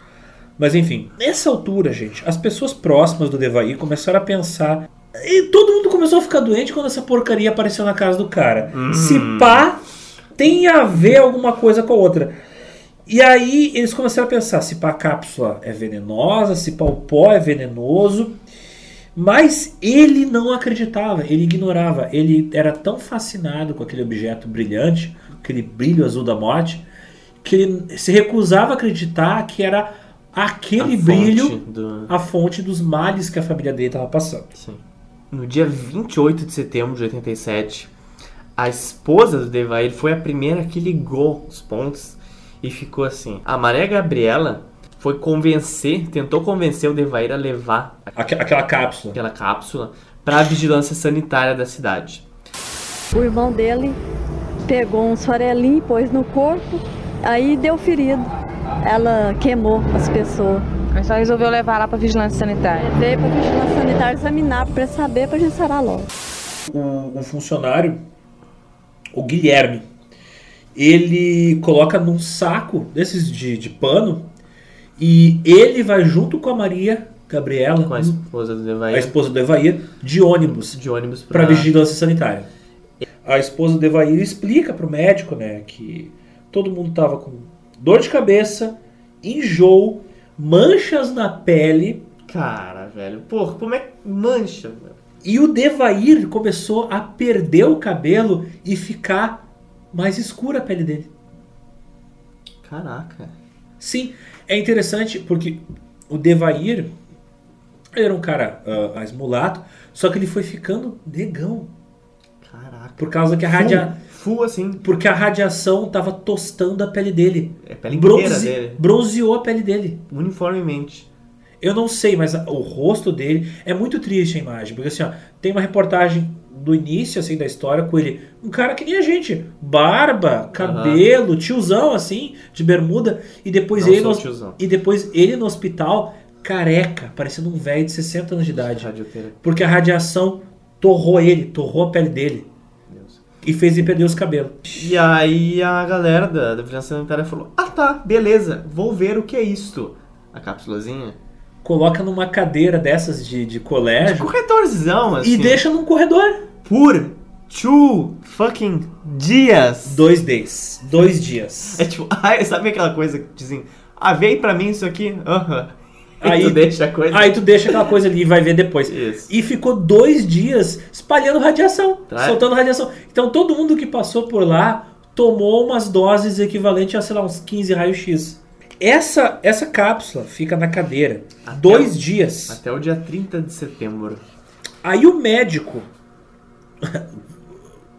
Mas enfim, nessa altura, gente, as pessoas próximas do Devaí começaram a pensar. E todo mundo começou a ficar doente quando essa porcaria apareceu na casa do cara. Se pá, tem a ver alguma coisa com a outra. E aí eles começaram a pensar: se a cápsula é venenosa, se o pó é venenoso. Mas ele não acreditava, ele ignorava. Ele era tão fascinado com aquele objeto brilhante, aquele brilho azul da morte, que ele se recusava a acreditar que era aquele A brilho do- a fonte dos males que a família dele estava passando. Sim. No dia 28 de setembro de 87, a esposa do Devair foi a primeira que ligou os pontos e ficou assim. A Maria Gabriela foi convencer, tentou convencer o Devair a levar Aque- Aquela cápsula. aquela cápsula para a vigilância sanitária da cidade. O irmão dele pegou um farelinho, pôs no corpo, aí deu ferido. Ela queimou as pessoas. Aí só resolveu levar lá pra vigilância sanitária. Veio para a vigilância sanitária examinar para saber para a gente sarar logo. um, um funcionário, o Guilherme, ele coloca num saco desses de, de pano e ele vai junto com a Maria Gabriela, Com a esposa do a Devair esposa do Evair, de ônibus de ônibus para para vigilância sanitária. A esposa do Evair explica pro médico, né, que todo mundo tava com dor de cabeça, enjoo, manchas na pele Cara, velho. Porra, como é que mancha, velho? E o Devair começou a perder o cabelo e ficar mais escura a pele dele. Caraca. Sim, é interessante porque o Devair era um cara ah, mais mulato, só que ele foi ficando negão. Caraca. Por causa que a, radia... Full, assim. porque a radiação tava tostando a pele dele. É a pele inteira Bronze... dele. Bronzeou a pele dele. Uniformemente. Eu não sei, mas o rosto dele é muito triste a imagem, porque assim, ó, tem uma reportagem do início assim da história com ele, um cara que nem a gente, barba, cabelo, tiozão assim, de bermuda, e depois Não ele no, tiozão. e depois ele no hospital careca, parecendo um velho de 60 anos de idade, porque a radiação torrou ele, torrou a pele dele Deus. e fez ele perder os cabelos. E aí a galera da, da vigilância sanitária falou: Ah tá, beleza, vou ver o que é isto. A cápsulazinha. Coloca numa cadeira dessas de, de De colégio corretorzão, assim. e deixa num corredor. Por two fucking dias. Dois days, dois dias. [LAUGHS] É tipo, [LAUGHS] sabe aquela coisa que dizem, ah, aí pra mim isso aqui? Aham. [LAUGHS] Aí- tu deixa a coisa. Aí tu deixa aquela coisa ali e vai ver depois. Isso. E ficou dois dias espalhando radiação, Tá. soltando radiação. Então todo mundo que passou por lá tomou umas doses equivalentes a, sei lá, uns 15 raios-x. Essa, essa cápsula fica na cadeira Até dois o- dias. Até o dia 30 de setembro. Aí o médico, [LAUGHS]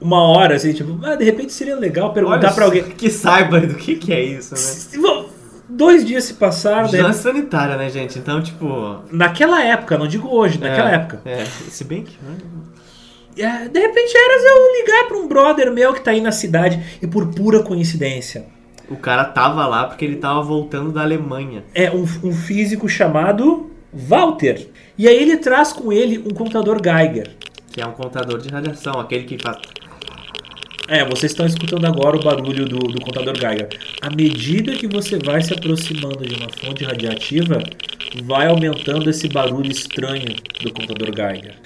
uma hora assim, tipo, ah, de repente seria legal perguntar pra alguém. Que saiba do que, que é isso, né? Dois dias se passaram, Vigilância sanitária, né, gente? Então, tipo. Naquela época, não digo hoje, naquela é, época. É, se bem que. né? É, de repente era eu ligar pra um brother meu que tá aí na cidade e por pura coincidência. O cara tava lá porque ele tava voltando da Alemanha. É um, um físico chamado Walter. E aí ele traz com ele um computador Geiger. Que é um contador de radiação, aquele que faz. É, vocês estão escutando agora o barulho do, do contador Geiger. À medida que você vai se aproximando de uma fonte radiativa, vai aumentando esse barulho estranho do contador Geiger.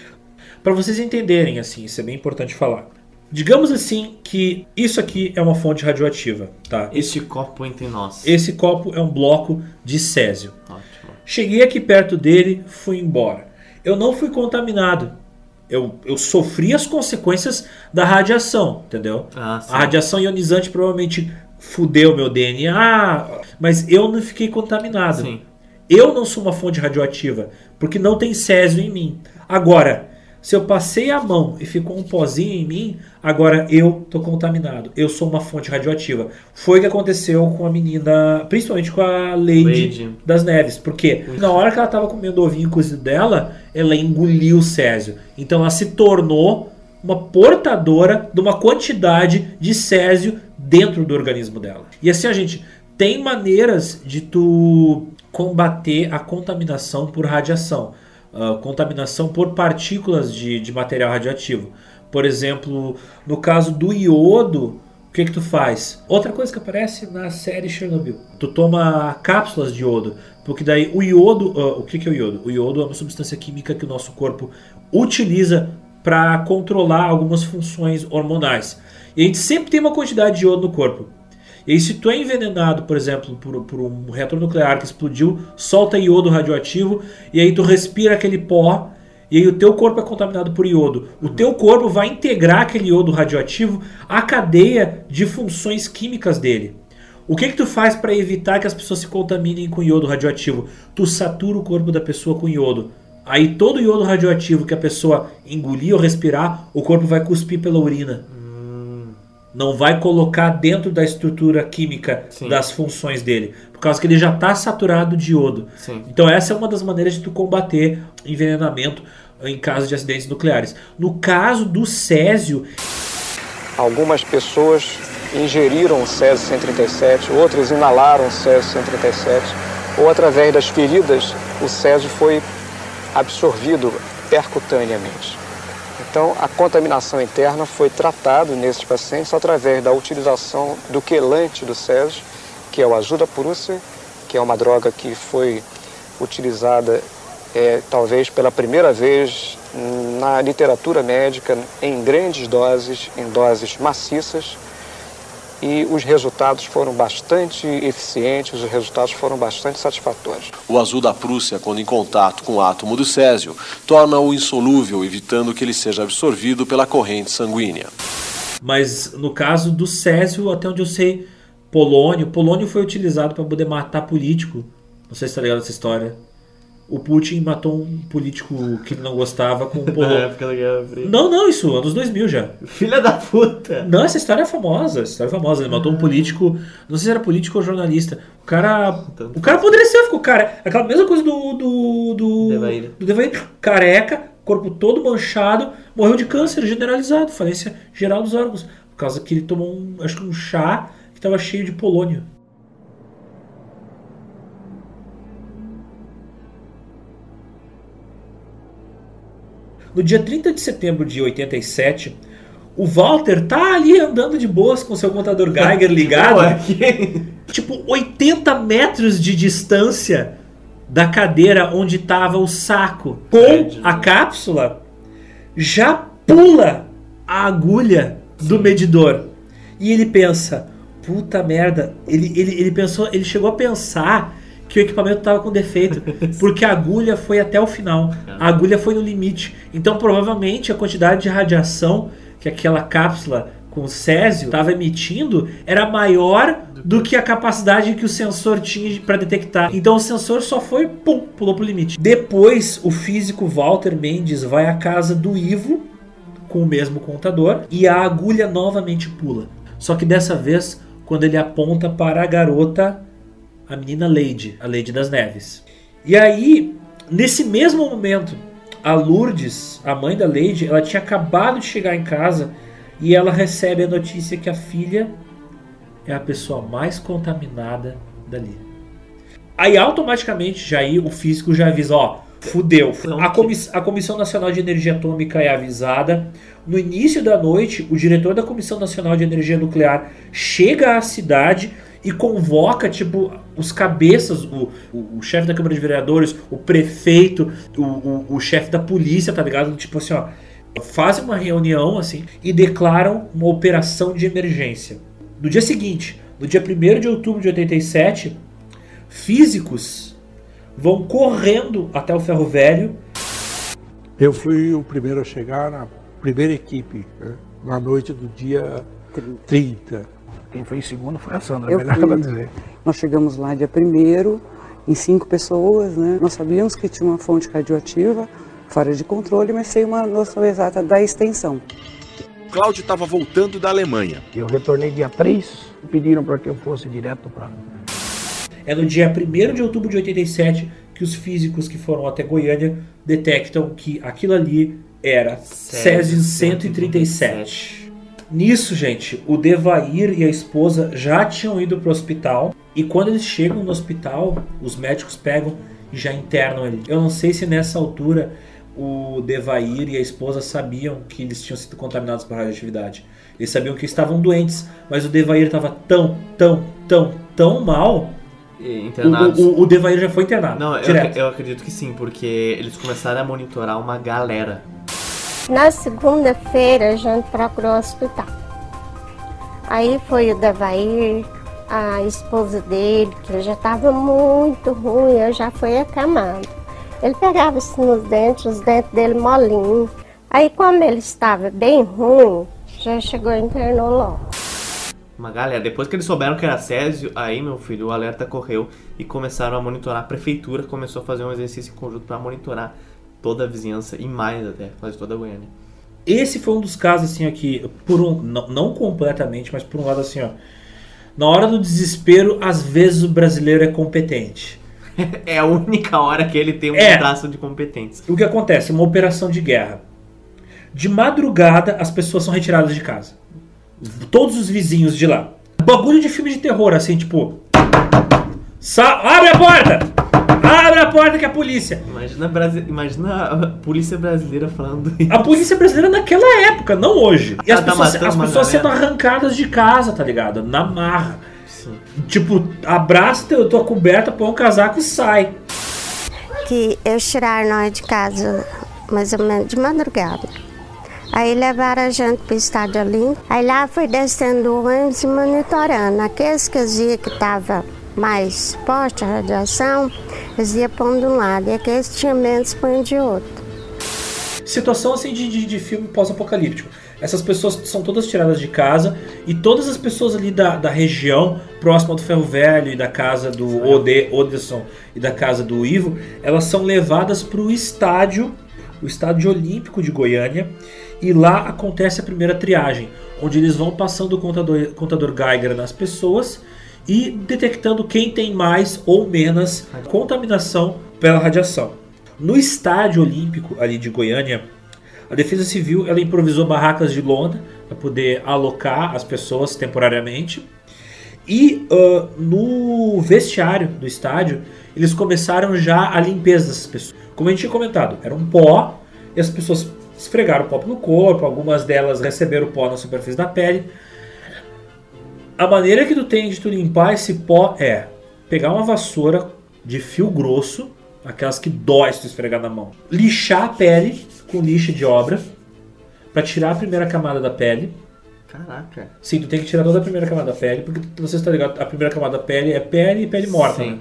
Para vocês entenderem, assim, isso é bem importante falar. Digamos assim que isso aqui é uma fonte radioativa, tá? Este copo entre nós. Esse copo é um bloco de césio. Ótimo. Cheguei aqui perto dele, fui embora. Eu não fui contaminado. Eu, eu sofri as consequências da radiação, entendeu? Ah. A radiação ionizante provavelmente fudeu meu DNA, mas eu não fiquei contaminado. Sim. Eu não sou uma fonte radioativa, porque não tem césio em mim. Agora, se eu passei a mão e ficou um pozinho em mim, agora eu tô contaminado. Eu sou uma fonte radioativa. Foi o que aconteceu com a menina, principalmente com a Lady, Lady. das Neves. Porque na hora que ela tava comendo o ovinho cozido dela, ela engoliu o césio. Então ela se tornou uma portadora de uma quantidade de césio dentro do organismo dela. E assim a gente tem maneiras de tu combater a contaminação por radiação, uh, contaminação por partículas de, de material radioativo. Por exemplo, no caso do iodo, o que que tu faz? Outra coisa que aparece na série Chernobyl. Tu toma cápsulas de iodo, porque daí o iodo, uh, o que que é o iodo? O iodo é uma substância química que o nosso corpo utiliza para controlar algumas funções hormonais. E a gente sempre tem uma quantidade de iodo no corpo. E aí, se tu é envenenado, por exemplo, por, por um reator nuclear que explodiu, solta iodo radioativo, e aí tu respira aquele pó, e aí o teu corpo é contaminado por iodo. O teu corpo vai integrar aquele iodo radioativo à cadeia de funções químicas dele. O que que tu faz para evitar que as pessoas se contaminem com iodo radioativo? Tu satura o corpo da pessoa com iodo. Aí todo iodo radioativo que a pessoa engolir ou respirar, o corpo vai cuspir pela urina. Não vai colocar dentro da estrutura química Sim. das funções dele, por causa que ele já está saturado de iodo. Sim. Então essa é uma das maneiras de tu combater envenenamento em caso de acidentes nucleares. No caso do césio, Algumas pessoas ingeriram o Césio 137, outras inalaram o Césio 137, ou através das feridas o Césio foi absorvido percutaneamente. Então, a contaminação interna foi tratada nesses pacientes através da utilização do quelante do Césio, que é o ajuda purúcia, que é uma droga que foi utilizada é, talvez pela primeira vez na literatura médica em grandes doses, em doses maciças, e os resultados foram bastante eficientes, os resultados foram bastante satisfatórios. O azul da Prússia, quando em contato com o átomo do césio, torna-o insolúvel, evitando que ele seja absorvido pela corrente sanguínea. mas no caso do césio, até onde eu sei, polônio, polônio foi utilizado para poder matar político. Não sei se tá ligado essa história. O Putin matou um político que ele não gostava com um Na época da Guerra Fria. Não, não, isso, anos 2000 já. Filha da puta! Não, essa história é famosa, essa história é famosa. Ele matou um político, não sei se era político ou jornalista. O cara. O cara apodreceu, ficou cara. Aquela mesma coisa do. do. do. Devair. do Devair. Careca, corpo todo manchado, morreu de câncer generalizado, falência geral dos órgãos. Por causa que ele tomou um. acho que um chá que estava cheio de polônio. No dia 30 de setembro de 87, o Walter tá ali andando de boas com seu contador [LAUGHS] Geiger ligado. [LAUGHS] Tipo 80 metros de distância da cadeira onde estava o saco com a cápsula, já pula a agulha do medidor. E ele pensa, puta merda, ele, ele, ele pensou, ele chegou a pensar que o equipamento estava com defeito, [LAUGHS] porque a agulha foi até o final. A agulha foi no limite. Então provavelmente a quantidade de radiação que aquela cápsula com césio estava emitindo era maior do que a capacidade que o sensor tinha para detectar. Então o sensor só foi, pum, pulou pro limite. Depois, o físico Walter Mendes vai à casa do Ivo com o mesmo contador e a agulha novamente pula. Só que dessa vez, quando ele aponta para a garota, a menina Lady, a Lady das Neves. E aí, nesse mesmo momento, a Lourdes, a mãe da Lady, ela tinha acabado de chegar em casa e ela recebe a notícia que a filha é a pessoa mais contaminada dali. Aí automaticamente já aí o físico já avisa, ó, fudeu. A, comiss a Comissão Nacional de Energia Atômica é avisada. No início da noite, o diretor da Comissão Nacional de Energia Nuclear chega à cidade e convoca, tipo, os cabeças, o, o, o chefe da Câmara de Vereadores, o prefeito, o, o, o chefe da polícia, tá ligado? Tipo assim, ó, fazem uma reunião, assim, e declaram uma operação de emergência. No dia seguinte, no dia 1 de outubro de 87, físicos vão correndo até o ferro velho. Eu fui o primeiro a chegar na primeira equipe, né, na noite do dia 30. Quem foi em segundo foi a Sandra, Eu melhor [LAUGHS] fui. ela dizer. Nós chegamos lá dia primeiro, em cinco pessoas, né? Nós sabíamos que tinha uma fonte radioativa fora de controle, mas sem uma noção exata da extensão. Cláudio estava voltando da Alemanha. Eu retornei dia 3 e pediram para que eu fosse direto para. É no dia 1 de outubro de 87 que os físicos que foram até Goiânia detectam que aquilo ali era Césio 137. Nisso, gente, o Devair e a esposa já tinham ido para o hospital e quando eles chegam no hospital, os médicos pegam e já internam ele. Eu não sei se nessa altura o Devair e a esposa sabiam que eles tinham sido contaminados por radioatividade. Eles sabiam que estavam doentes, mas o Devair estava tão, tão, tão, tão mal. Internados. O, o, o Devair já foi internado. Não, eu, eu acredito que sim, porque eles começaram a monitorar uma galera. Na segunda-feira a gente procurou o hospital. Aí foi o Davair, a esposa dele, que já estava muito ruim, eu já fui acamado. Ele pegava assim nos dentes, os dentes dele molinhos. Aí como ele estava bem ruim, já chegou e internou logo. Uma galera. Depois que eles souberam que era Césio, aí, meu filho, o alerta correu e começaram a monitorar. A prefeitura começou a fazer um exercício em conjunto para monitorar toda a vizinhança e mais até, quase toda a Goiânia. Esse foi um dos casos, assim, aqui, por um, não, não completamente, mas por um lado, assim, ó. Na hora do desespero, às vezes o brasileiro é competente. [LAUGHS] é a única hora que ele tem um É. traço de competência. O que acontece? Uma operação de guerra. De madrugada, as pessoas são retiradas de casa. Todos os vizinhos de lá. Bagulho de filme de terror, assim, tipo. Sa abre a porta! Abre a porta que é a polícia! Imagina, a Brasi- Imagina a polícia brasileira falando isso. A polícia brasileira naquela época, não hoje. E as Ela tá pessoas, as pessoas sendo arrancadas de casa, tá ligado? Na marra. Tipo, abraça teu, tua coberta, põe um casaco e sai. que eles tiraram nós de casa mais ou menos de madrugada. Aí levaram a gente para o estádio Olímpico. Aí lá foi descendo o ônibus e monitorando. Aqueles que eles viam que estava mais forte a radiação, iam pondo de um lado. E aqueles que tinham menos, põem de outro. Situação assim de, de, de filme pós-apocalíptico. Essas pessoas são todas tiradas de casa e todas as pessoas ali da, da região, próxima do Ferro Velho e da casa do Ode, Oderson e da casa do Ivo, elas são levadas para o estádio, o estádio olímpico de Goiânia, e lá acontece a primeira triagem, onde eles vão passando o contador, contador Geiger nas pessoas e detectando quem tem mais ou menos contaminação pela radiação. No estádio olímpico ali de Goiânia, a Defesa Civil ela improvisou barracas de lona para poder alocar as pessoas temporariamente. E ah, no vestiário do estádio, eles começaram já a limpeza dessas pessoas. Como a gente tinha comentado, era um pó e as pessoas esfregaram o pó pelo corpo, algumas delas receberam pó na superfície da pele. A maneira que tu tem de tu limpar esse pó é pegar uma vassoura de fio grosso, aquelas que dói se tu esfregar na mão, lixar a pele com lixa de obra para tirar a primeira camada da pele. Caraca. Sim, tu tem que tirar toda a primeira camada da pele, porque você está ligado, a primeira camada da pele é pele e pele morta. Sim. né?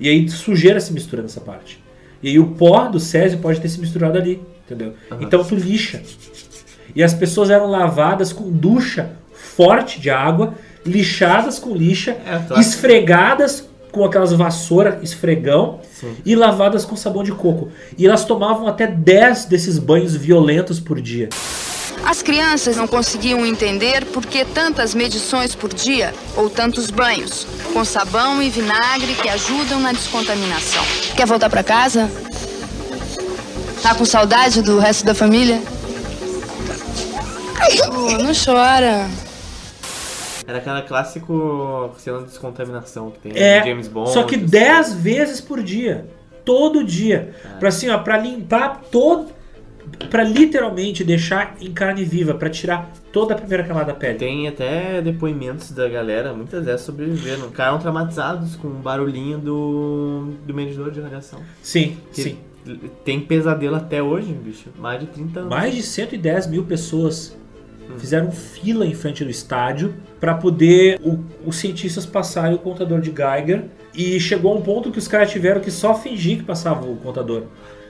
E aí sujeira se mistura nessa parte. E aí o pó do Césio pode ter se misturado ali, entendeu? Então tu lixa. E as pessoas eram lavadas com ducha forte de água, lixadas com lixa, tô- esfregadas com aquelas vassouras esfregão Sim. e lavadas com sabão de coco. E elas tomavam até 10 desses banhos violentos por dia. As crianças não conseguiam entender por que tantas medições por dia ou tantos banhos, com sabão e vinagre que ajudam na descontaminação. Quer voltar para casa? Tá com saudade do resto da família? Oh, não chora. Era aquela clássico cena de descontaminação que tem É, no James Bond. só que 10 vezes por dia. Todo dia. Pra assim, ó, pra limpar todo. Pra literalmente deixar em carne viva, pra tirar toda a primeira camada da pele. Tem até depoimentos da galera, muitas vezes sobreviveram. Ficaram traumatizados com o barulhinho do, do medidor de radiação. Sim, Que sim. Tem pesadelo até hoje, bicho. Mais de 30 anos. Mais de 110 mil pessoas fizeram fila em frente do estádio para poder o- os cientistas passarem o contador de Geiger. E chegou a um ponto que os caras tiveram que só fingir que passava o contador.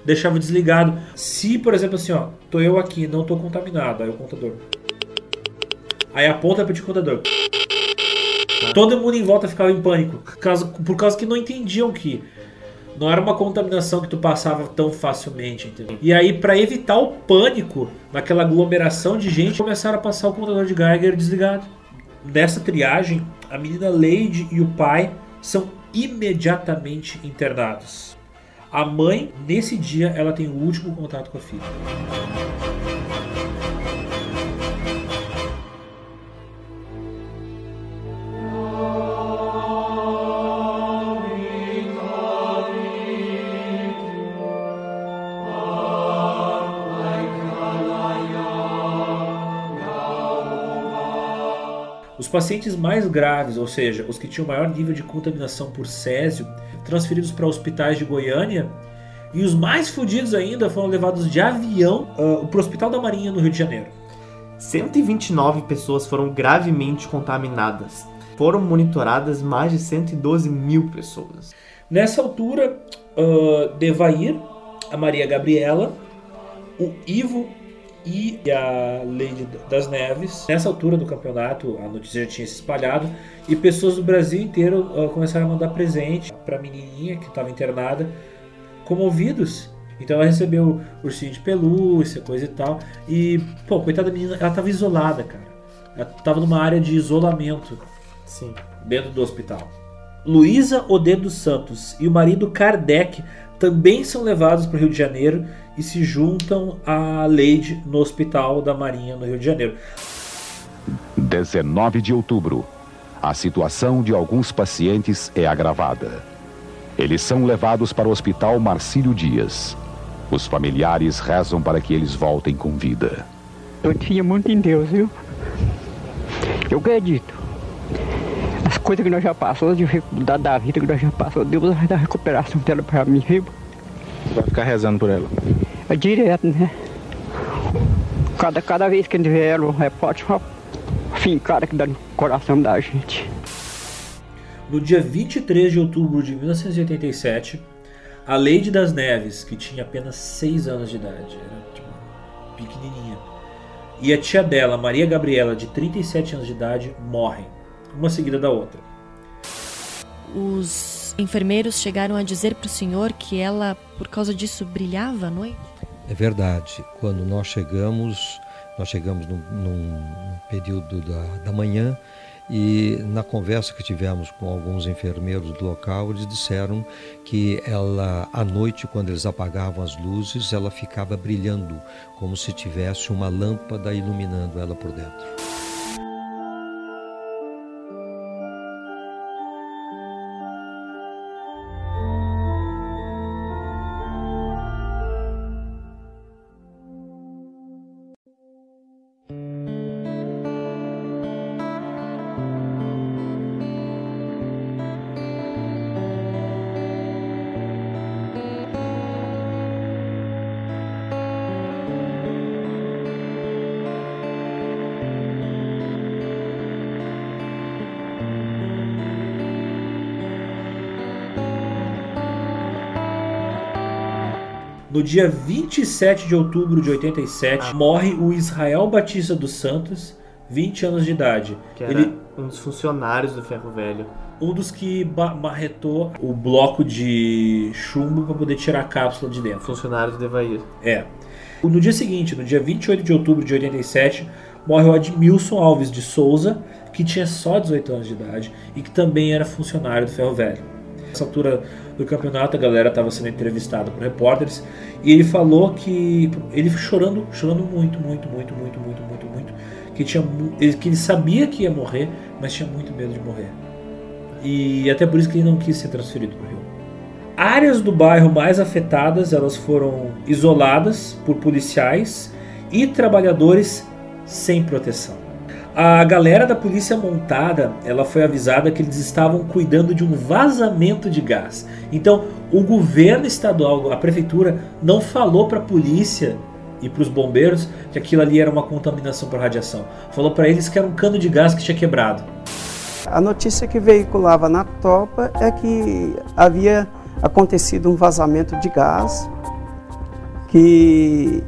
Deixava desligado. Se, por exemplo, assim, ó, tô eu aqui, não tô contaminado, aí o contador. Aí aponta para o contador. Todo mundo em volta ficava em pânico. Por causa, por causa que não entendiam que não era uma contaminação que tu passava tão facilmente, entendeu? E aí, pra evitar o pânico naquela aglomeração de gente, começaram a passar o contador de Geiger desligado. Nessa triagem, a menina Lady e o pai são imediatamente internados. A mãe, nesse dia, ela tem o último contato com a filha. Pacientes mais graves, ou seja, os que tinham maior nível de contaminação por césio, transferidos para hospitais de Goiânia, e os mais fodidos ainda foram levados de avião para o Hospital da Marinha no Rio de Janeiro. 129 pessoas foram gravemente contaminadas. Foram monitoradas mais de 112 mil pessoas. Nessa altura, uh, Devair, a Maria Gabriela, o Ivo e a Lady das Neves. Nessa altura do campeonato, a notícia já tinha se espalhado e pessoas do Brasil inteiro uh, começaram a mandar presente para a menininha que estava internada, comovidos. Então ela recebeu ursinho de pelúcia, coisa e tal. E, pô, coitada da menina, ela tava isolada, cara. Ela tava numa área de isolamento. Sim. Dentro do hospital. Luísa Odê dos Santos e o marido Kardec também são levados para o Rio de Janeiro e se juntam à Leide no Hospital da Marinha no Rio de Janeiro. 19 de outubro. A situação de alguns pacientes é agravada. Eles são levados para o Hospital Marcílio Dias. Os familiares rezam para que eles voltem com vida. Eu tinha muito em Deus, viu? Eu acredito. As coisas que nós já passamos, as dificuldades da vida que nós já passamos, Deus vai dar recuperação dela para mim, viu? Vai ficar rezando por ela. É direto, né? Cada, cada vez que a gente vê ela, um repórter, uma fincada que dá no coração da gente. No dia 23 de outubro de 1987, a Lady das Neves, que tinha apenas 6 anos de idade, era tipo, pequenininha, e a tia dela, Maria Gabriela, de 37 anos de idade, morrem, uma seguida da outra. Os enfermeiros chegaram a dizer para o senhor que ela, por causa disso, brilhava à noite? É verdade. Quando nós chegamos, nós chegamos num, num período da, da manhã e na conversa que tivemos com alguns enfermeiros do local, eles disseram que ela, à noite, quando eles apagavam as luzes, ela ficava brilhando, como se tivesse uma lâmpada iluminando ela por dentro. No dia 27 de outubro de 87, morre o Israel Batista dos Santos, 20 anos de idade. Que era Ele um dos funcionários do Ferro Velho. um dos que barretou o bloco de chumbo para poder tirar a cápsula de dentro. Funcionário do Evair. É. No dia seguinte, no dia 28 de outubro de 87, morre o Admilson Alves de Souza, que tinha só 18 anos de idade e que também era funcionário do Ferro Velho. Nessa altura do campeonato, a galera estava sendo entrevistada por repórteres e ele falou que ele chorando, chorando muito, muito, muito, muito, muito, muito, muito, que tinha que ele sabia que ia morrer, mas tinha muito medo de morrer. E até por isso que ele não quis ser transferido para o Rio. Áreas do bairro mais afetadas, elas foram isoladas por policiais e trabalhadores sem proteção. A galera da polícia montada, ela foi avisada que eles estavam cuidando de um vazamento de gás. Então, o governo estadual, a prefeitura, não falou para a polícia e para os bombeiros que aquilo ali era uma contaminação por radiação. Falou para eles que era um cano de gás que tinha quebrado. A notícia que veiculava na tropa é que havia acontecido um vazamento de gás, que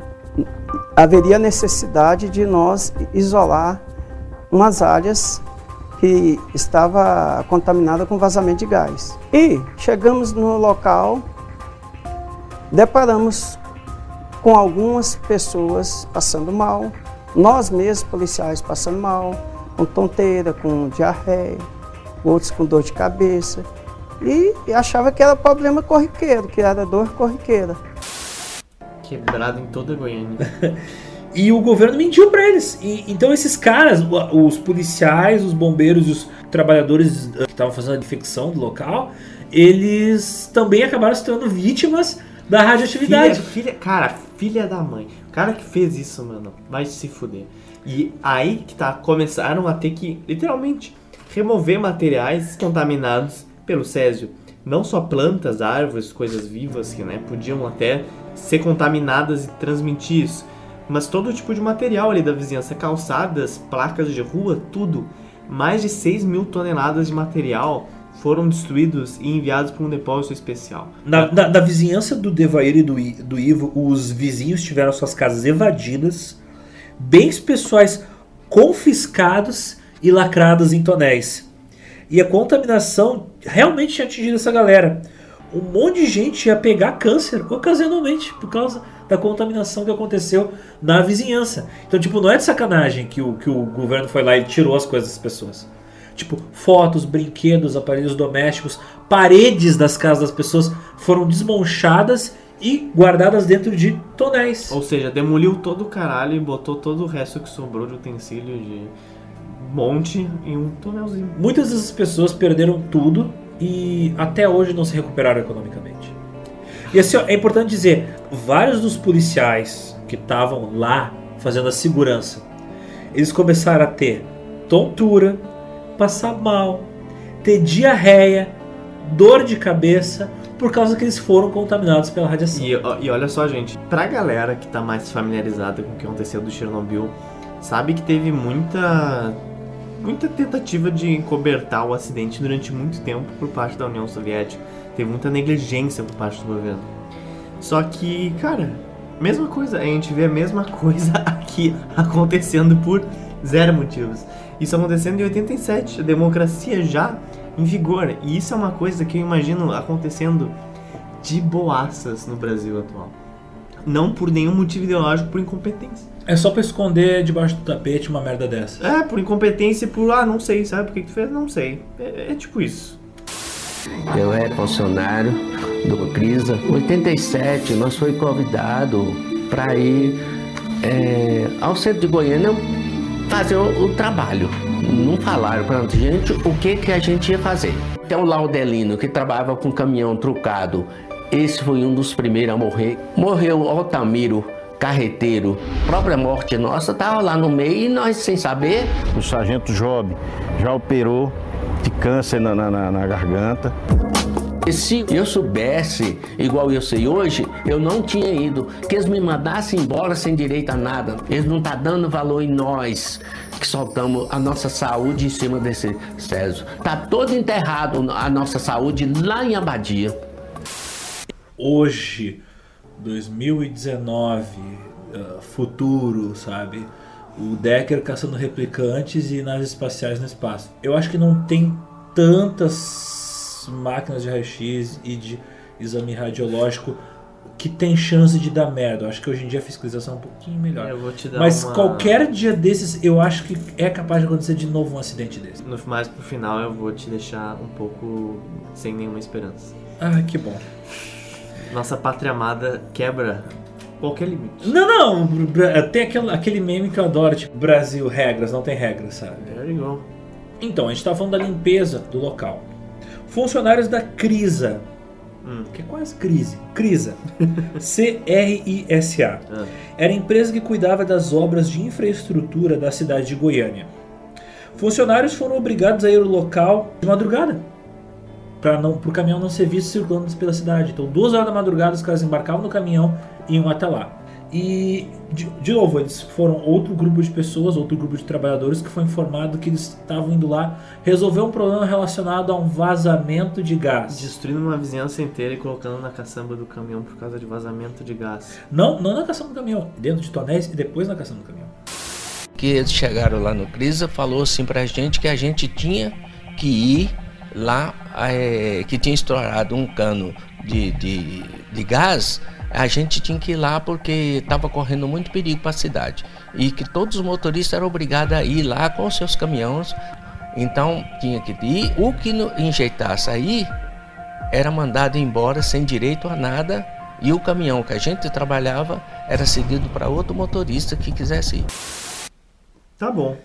haveria necessidade de nós isolar umas áreas que estava contaminada com vazamento de gás. E chegamos no local, deparamos com algumas pessoas passando mal, nós mesmos policiais passando mal, com tonteira, com diarreia, outros com dor de cabeça. E, achava que era problema corriqueiro, que era dor corriqueira. Quebrado em toda a Goiânia. [LAUGHS] E o governo mentiu para eles. E, então esses caras, os policiais, os bombeiros os trabalhadores eh, que estavam fazendo a infecção do local, eles também acabaram se tornando vítimas da radioatividade. Filha, filha, cara, filha da mãe. O cara que fez isso, mano, vai se fuder. E aí que tá, começaram a ter que, literalmente, remover materiais contaminados pelo Césio. Não só plantas, árvores, coisas vivas que, né, podiam até ser contaminadas e transmitir isso. Mas todo tipo de material ali da vizinhança, calçadas, placas de rua, tudo. Mais de 6 mil toneladas de material foram destruídos e enviados para um depósito especial. Na, na- na vizinhança do Devair e do, do Ivo, os vizinhos tiveram suas casas evadidas, bens pessoais confiscados e lacrados em tonéis. E a contaminação realmente tinha atingido essa galera. Um monte de gente ia pegar câncer ocasionalmente por causa da contaminação que aconteceu na vizinhança. Então, tipo, não é de sacanagem que o, que o governo foi lá e tirou as coisas das pessoas. Tipo, fotos, brinquedos, aparelhos domésticos, paredes das casas das pessoas foram desmanchadas e guardadas dentro de tonéis. Ou seja, demoliu todo o caralho e botou todo o resto que sobrou de utensílio de monte em um tonelzinho. Muitas dessas pessoas perderam tudo e até hoje não se recuperaram economicamente. E assim, ó, é importante dizer, vários dos policiais que estavam lá fazendo a segurança, eles começaram a ter tontura, passar mal, ter diarreia, dor de cabeça, por causa que eles foram contaminados pela radiação. E, e olha só, gente, pra galera que tá mais familiarizada com o que aconteceu do Chernobyl, sabe que teve muita muita tentativa de encobertar o acidente durante muito tempo por parte da União Soviética. Teve muita negligência por parte do governo. Só que, cara, mesma coisa, a gente vê a mesma [LAUGHS] coisa aqui acontecendo por zero motivos. Isso acontecendo em 87, a democracia já em vigor. E isso é uma coisa que eu imagino acontecendo de boaças no Brasil atual. Não por nenhum motivo ideológico, por incompetência. É só pra esconder debaixo do tapete uma merda dessa. É, por incompetência e por, ah, não sei, sabe por que que tu fez? Não sei. É, é tipo isso. Eu era funcionário do CRISA. Em 87, nós fomos convidados para ir é, ao centro de Goiânia fazer o, o trabalho. Não falaram para a gente o que, que a gente ia fazer. Tem um Laudelino que trabalhava com caminhão trucado. Esse foi um dos primeiros a morrer. Morreu o Altamiro, carreteiro. Própria morte nossa estava lá no meio e nós sem saber. O sargento Job já operou de câncer na, na- na- na garganta. E se eu soubesse, igual eu sei hoje, eu não tinha ido. Que eles me mandassem embora sem direito a nada. Eles não estão dando valor em nós, que soltamos a nossa saúde em cima desse Césio. Tá todo enterrado a nossa saúde lá em Abadia. Hoje, 2019, uh, futuro, sabe? O Decker caçando replicantes e naves espaciais no espaço. Eu acho que não tem tantas máquinas de raio-x e de exame radiológico que tem chance de dar merda. Eu acho que hoje em dia a fiscalização é um pouquinho melhor. Dar Mas uma- qualquer dia desses, eu acho que é capaz de acontecer de novo um acidente desse. No, mais pro final eu vou te deixar um pouco sem nenhuma esperança. Ah, que bom. Nossa pátria amada quebra qualquer limite. Não, não, Bra- tem aquele, aquele meme que eu adoro, tipo, Brasil, regras, não tem regras, sabe? There you go. Então, a gente tá falando da limpeza do local. Funcionários da Crisa, Hum. que é quase crise, Crisa, [LAUGHS] C-R-I-S-A, Ah. era a empresa que cuidava das obras de infraestrutura da cidade de Goiânia. Funcionários foram obrigados a ir ao local de madrugada, para não, o caminhão não ser visto circulando pela cidade. Então, duas horas da madrugada, os caras embarcavam no caminhão e iam até lá. E, de, de novo, eles foram outro grupo de pessoas, outro grupo de trabalhadores que foi informado que eles estavam indo lá resolver um problema relacionado a um vazamento de gás. Destruindo uma vizinhança inteira e colocando na caçamba do caminhão por causa de vazamento de gás. Não, não na caçamba do caminhão, dentro de tonéis e depois na caçamba do caminhão. que eles chegaram lá no Crisa, falou assim pra gente que a gente tinha que ir lá, eh, que tinha estourado um cano de, de, de gás, a gente tinha que ir lá porque estava correndo muito perigo para a cidade. E que todos os motoristas eram obrigados a ir lá com os seus caminhões. Então tinha que ir. O que não enjeitasse aí era mandado embora sem direito a nada. E o caminhão que a gente trabalhava era cedido para outro motorista que quisesse ir. Tá bom.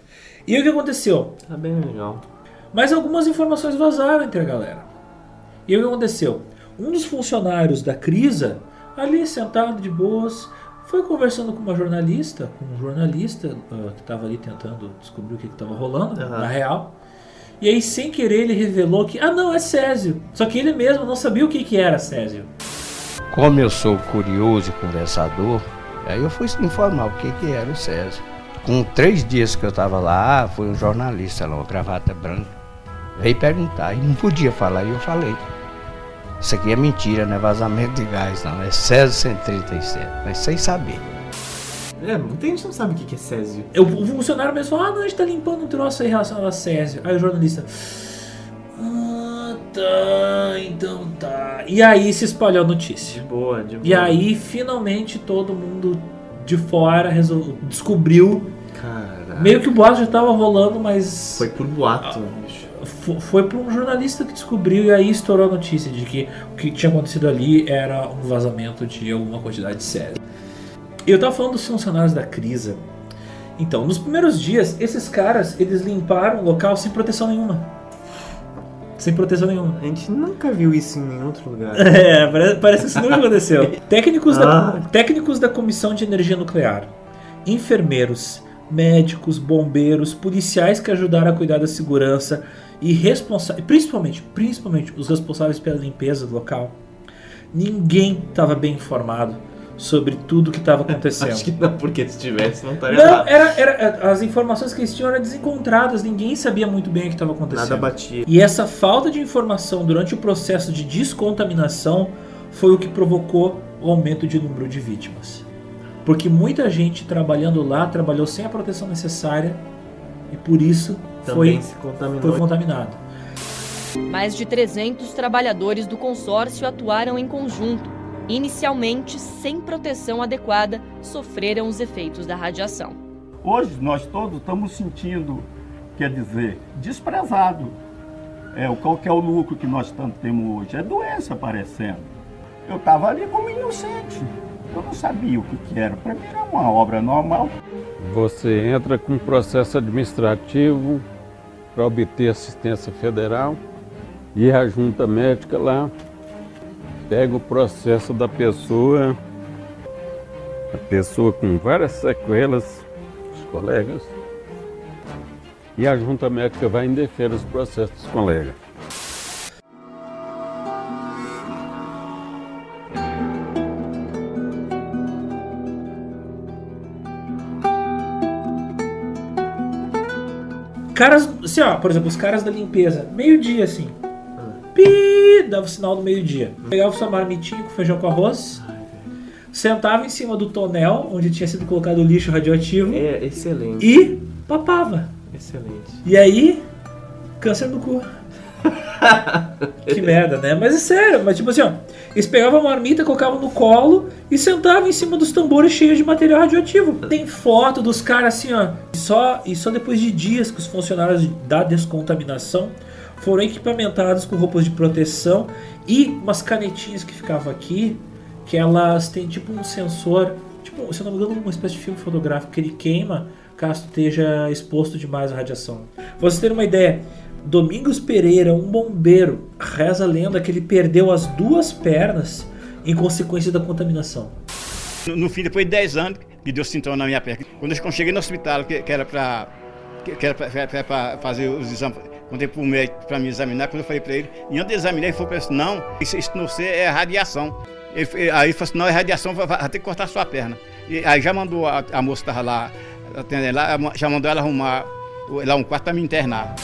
E o que aconteceu? Tá bem legal. Mas algumas informações vazaram entre a galera. E o que aconteceu? Um dos funcionários da Crisa, ali sentado de boas, foi conversando com uma jornalista, com um jornalista ah, que estava ali tentando descobrir o que estava rolando, Aham. na real. E aí, sem querer, ele revelou que, ah, não, é Césio. Só que ele mesmo não sabia o que, que era Césio. Como eu sou curioso e conversador, aí eu fui informar o que, que era o Césio. Com três dias que eu estava lá, foi um jornalista lá, uma gravata branca, veio perguntar e não podia falar, e eu falei. Isso aqui é mentira, não é vazamento de gás, não, é Césio 137, mas sem saber. É, muita gente não sabe o que é Césio. Eu- O funcionário mesmo falou, ah, não, a gente tá limpando um troço aí relacionado a Césio. Aí o jornalista, ah, tá, então tá. E aí se espalhou a notícia. De boa, de boa. E aí, finalmente, todo mundo de fora resol- descobriu. Cara. Meio que o boato já tava rolando, mas. Foi por boato, bicho. Fo- Foi por um jornalista que descobriu e aí estourou a notícia de que o que tinha acontecido ali era um vazamento de alguma quantidade de sério. Eu tava falando dos funcionários da Crisa. Então, nos primeiros dias, esses caras, eles limparam o local sem proteção nenhuma. Sem proteção nenhuma. A gente nunca viu isso em nenhum outro lugar. [LAUGHS] É, pare- parece que isso nunca aconteceu. [LAUGHS] Técnicos, da, Ah. técnicos da Comissão de Energia Nuclear, enfermeiros, médicos, bombeiros, policiais que ajudaram a cuidar da segurança e responsáveis, principalmente, principalmente os responsáveis pela limpeza do local. Ninguém estava bem informado sobre tudo que estava acontecendo. [LAUGHS] Acho que não, porque se tivesse, não estaria Não, era, era, as informações que eles tinham eram desencontradas, ninguém sabia muito bem o que estava acontecendo. Nada batia. E essa falta de informação durante o processo de descontaminação foi o que provocou o aumento de número de vítimas. Porque muita gente trabalhando lá trabalhou sem a proteção necessária e por isso Também foi, se contaminou. foi contaminado. Mais de 300 trabalhadores do consórcio atuaram em conjunto. Inicialmente, sem proteção adequada, sofreram os efeitos da radiação. Hoje nós todos estamos sentindo, quer dizer, desprezado. É, o- qual que é o lucro que nós tanto temos hoje? É doença aparecendo. Eu estava ali como inocente. Eu não sabia o que, que era. Para mim era uma obra normal. Você entra com processo administrativo para obter assistência federal e a junta médica lá pega o processo da pessoa, a pessoa com várias sequelas, os colegas, e a junta médica vai indefer os processos dos colegas. Caras, assim, ó, por exemplo, os caras da limpeza, meio-dia assim. Pi, dava o sinal do meio-dia. Pegava sua marmitinha com feijão com arroz, sentava em cima do tonel onde tinha sido colocado o lixo radioativo É excelente. e papava. Excelente. E aí, câncer no cu. Que merda, né? Mas é sério, mas tipo assim, ó, eles pegavam a marmita, colocavam no colo e sentavam em cima dos tambores cheios de material radioativo. Tem foto dos caras assim, ó. Só, e só depois de dias que os funcionários da descontaminação foram equipamentados com roupas de proteção e umas canetinhas que ficavam aqui, que elas têm tipo um sensor, tipo, se eu não me engano, uma espécie de filme fotográfico que ele queima caso esteja exposto demais à radiação. Pra vocês terem uma ideia, Domingos Pereira, um bombeiro, reza a lenda que ele perdeu as duas pernas em consequência da contaminação. No, no fim, depois de 10 anos, que deu sintoma na minha perna. Quando eu cheguei no hospital, que, que era para que, era para fazer os exames, eu para o médico para me examinar, quando eu falei para ele, e antes de examinar, ele falou para assim, não, isso, isso não sei, é radiação. Ele, aí ele falou assim, não, é radiação, vai, vai ter que cortar sua perna. E aí já mandou a, a moça que estava lá, lá, já mandou ela arrumar lá um quarto para me internar.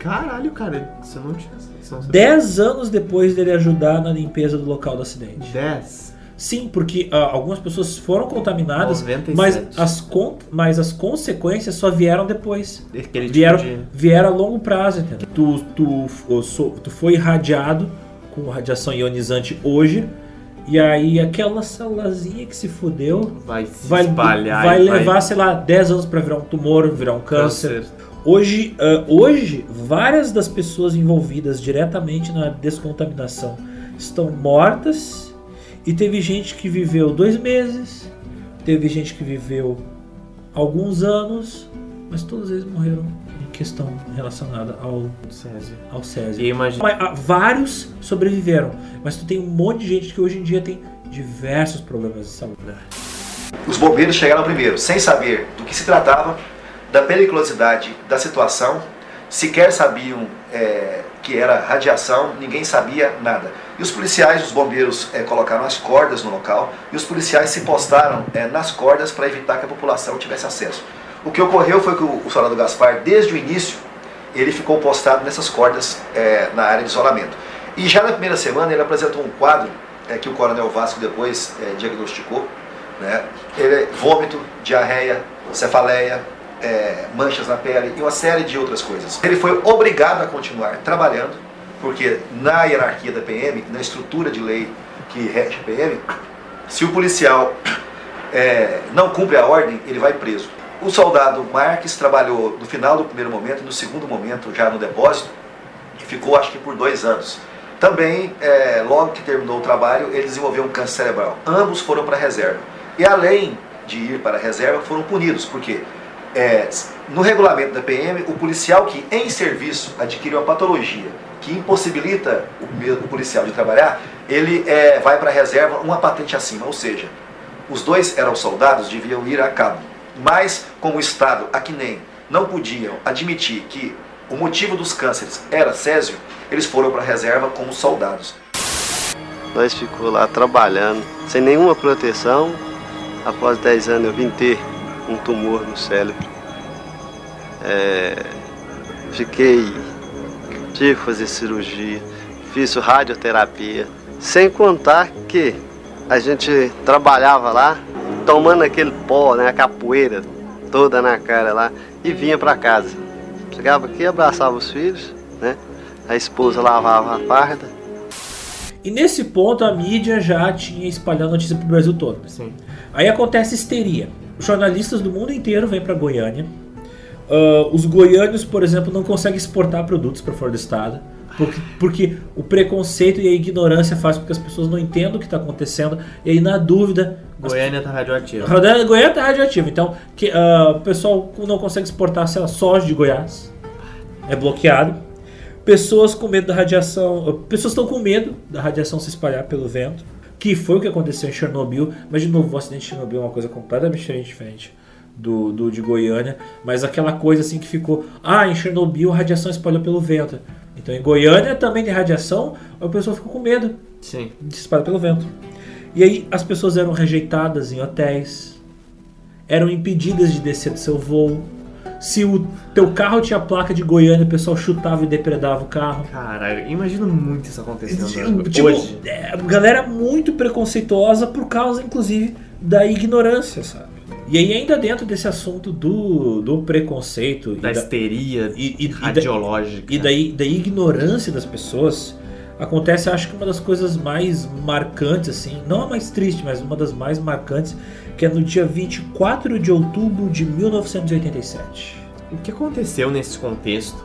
Caralho, cara, você não tinha. Sabia. Dez anos depois dele ajudar na limpeza do local do acidente. 10? Sim, porque ah, algumas pessoas foram contaminadas, 97. mas as, con mas as consequências só vieram depois. Aquele tipo Vieram, de- vieram a longo prazo, entendeu? Tu, tu, so- tu foi irradiado com radiação ionizante hoje, e aí aquela célulazinha que se fudeu vai se vai, espalhar vai e vai- levar, sei lá, 10 anos pra virar um tumor, virar um câncer. Câncer. Hoje, ah, hoje, várias das pessoas envolvidas diretamente na descontaminação estão mortas e teve gente que viveu dois meses, teve gente que viveu alguns anos, mas todos eles morreram em questão relacionada ao Césio. Ao Césio. E imagina- Mas, ah, vários sobreviveram, mas tu tem um monte de gente que hoje em dia tem diversos problemas de saúde. Os bombeiros chegaram primeiro, sem saber do que se tratava, da periculosidade da situação, sequer sabiam é, que era radiação, ninguém sabia nada. E os policiais, os bombeiros, é, colocaram as cordas no local e os policiais se postaram é, nas cordas para evitar que a população tivesse acesso. O que ocorreu foi que o, o soldado Gaspar, desde o início, ele ficou postado nessas cordas é, na área de isolamento. E já na primeira semana ele apresentou um quadro é, que o coronel Vasco depois é, diagnosticou, né? Ele vômito, diarreia, cefaleia, é, manchas na pele e uma série de outras coisas. Ele foi obrigado a continuar trabalhando, porque na hierarquia da PM, na estrutura de lei que rege a PM, se o policial é, não cumpre a ordem, ele vai preso. O soldado Marques trabalhou no final do primeiro momento, no segundo momento já no depósito, e ficou acho que por dois anos. Também, é, logo que terminou o trabalho, ele desenvolveu um câncer cerebral. Ambos foram para a reserva. E além de ir para a reserva, foram punidos, porque é, no regulamento da PM, o policial que em serviço adquire uma patologia que impossibilita o, o policial de trabalhar, ele é, vai para a reserva uma patente acima, ou seja, os dois eram soldados, deviam ir a cabo. Mas, como o Estado, aqui nem, não podiam admitir que o motivo dos cânceres era Césio, eles foram para a reserva como soldados. Nós ficou lá trabalhando, sem nenhuma proteção. Após 10 anos eu vim ter um tumor no cérebro. É, fiquei, tive que fazer cirurgia, fiz radioterapia. Sem contar que a gente trabalhava lá, tomando aquele pó, né, a capoeira toda na cara lá, e vinha para casa. Chegava aqui, abraçava os filhos, né? A esposa lavava a farda, E nesse ponto a mídia já tinha espalhado a notícia pro Brasil todo. Sim. Aí acontece histeria. Jornalistas do mundo inteiro vêm para Goiânia. Ah, os goiânios, por exemplo, não conseguem exportar produtos para fora do estado. Porque, porque o preconceito e a ignorância faz com que as pessoas não entendam o que está acontecendo. E aí, na dúvida. Goiânia tá radioativa. Goiânia, Goiânia tá radioativo. Então, que, ah, o pessoal não consegue exportar, sei lá, soja de Goiás. É bloqueado. Pessoas com medo da radiação. ah, Pessoas estão com medo da radiação se espalhar pelo vento. Que foi o que aconteceu em Chernobyl. Mas, de novo, o acidente de Chernobyl é uma coisa completamente diferente do, do de Goiânia. Mas aquela coisa assim que ficou. Ah, em Chernobyl a radiação espalhou pelo vento. Então, em Goiânia também tem radiação. A pessoa ficou com medo Sim. de se espalhar pelo vento. E aí as pessoas eram rejeitadas em hotéis, eram impedidas de descer do seu voo. Se o teu carro tinha placa de Goiânia, o pessoal chutava e depredava o carro. Caralho, imagino muito isso acontecendo Tipo, hoje. é, galera muito preconceituosa por causa, inclusive, da ignorância, sabe? E aí, ainda dentro desse assunto do, do preconceito Da e histeria e, e, radiológica. E da, e da ignorância das pessoas, acontece, acho que uma das coisas mais marcantes, assim, não a mais triste, mas uma das mais marcantes, que é no dia 24 de outubro de 1987. O que aconteceu nesse contexto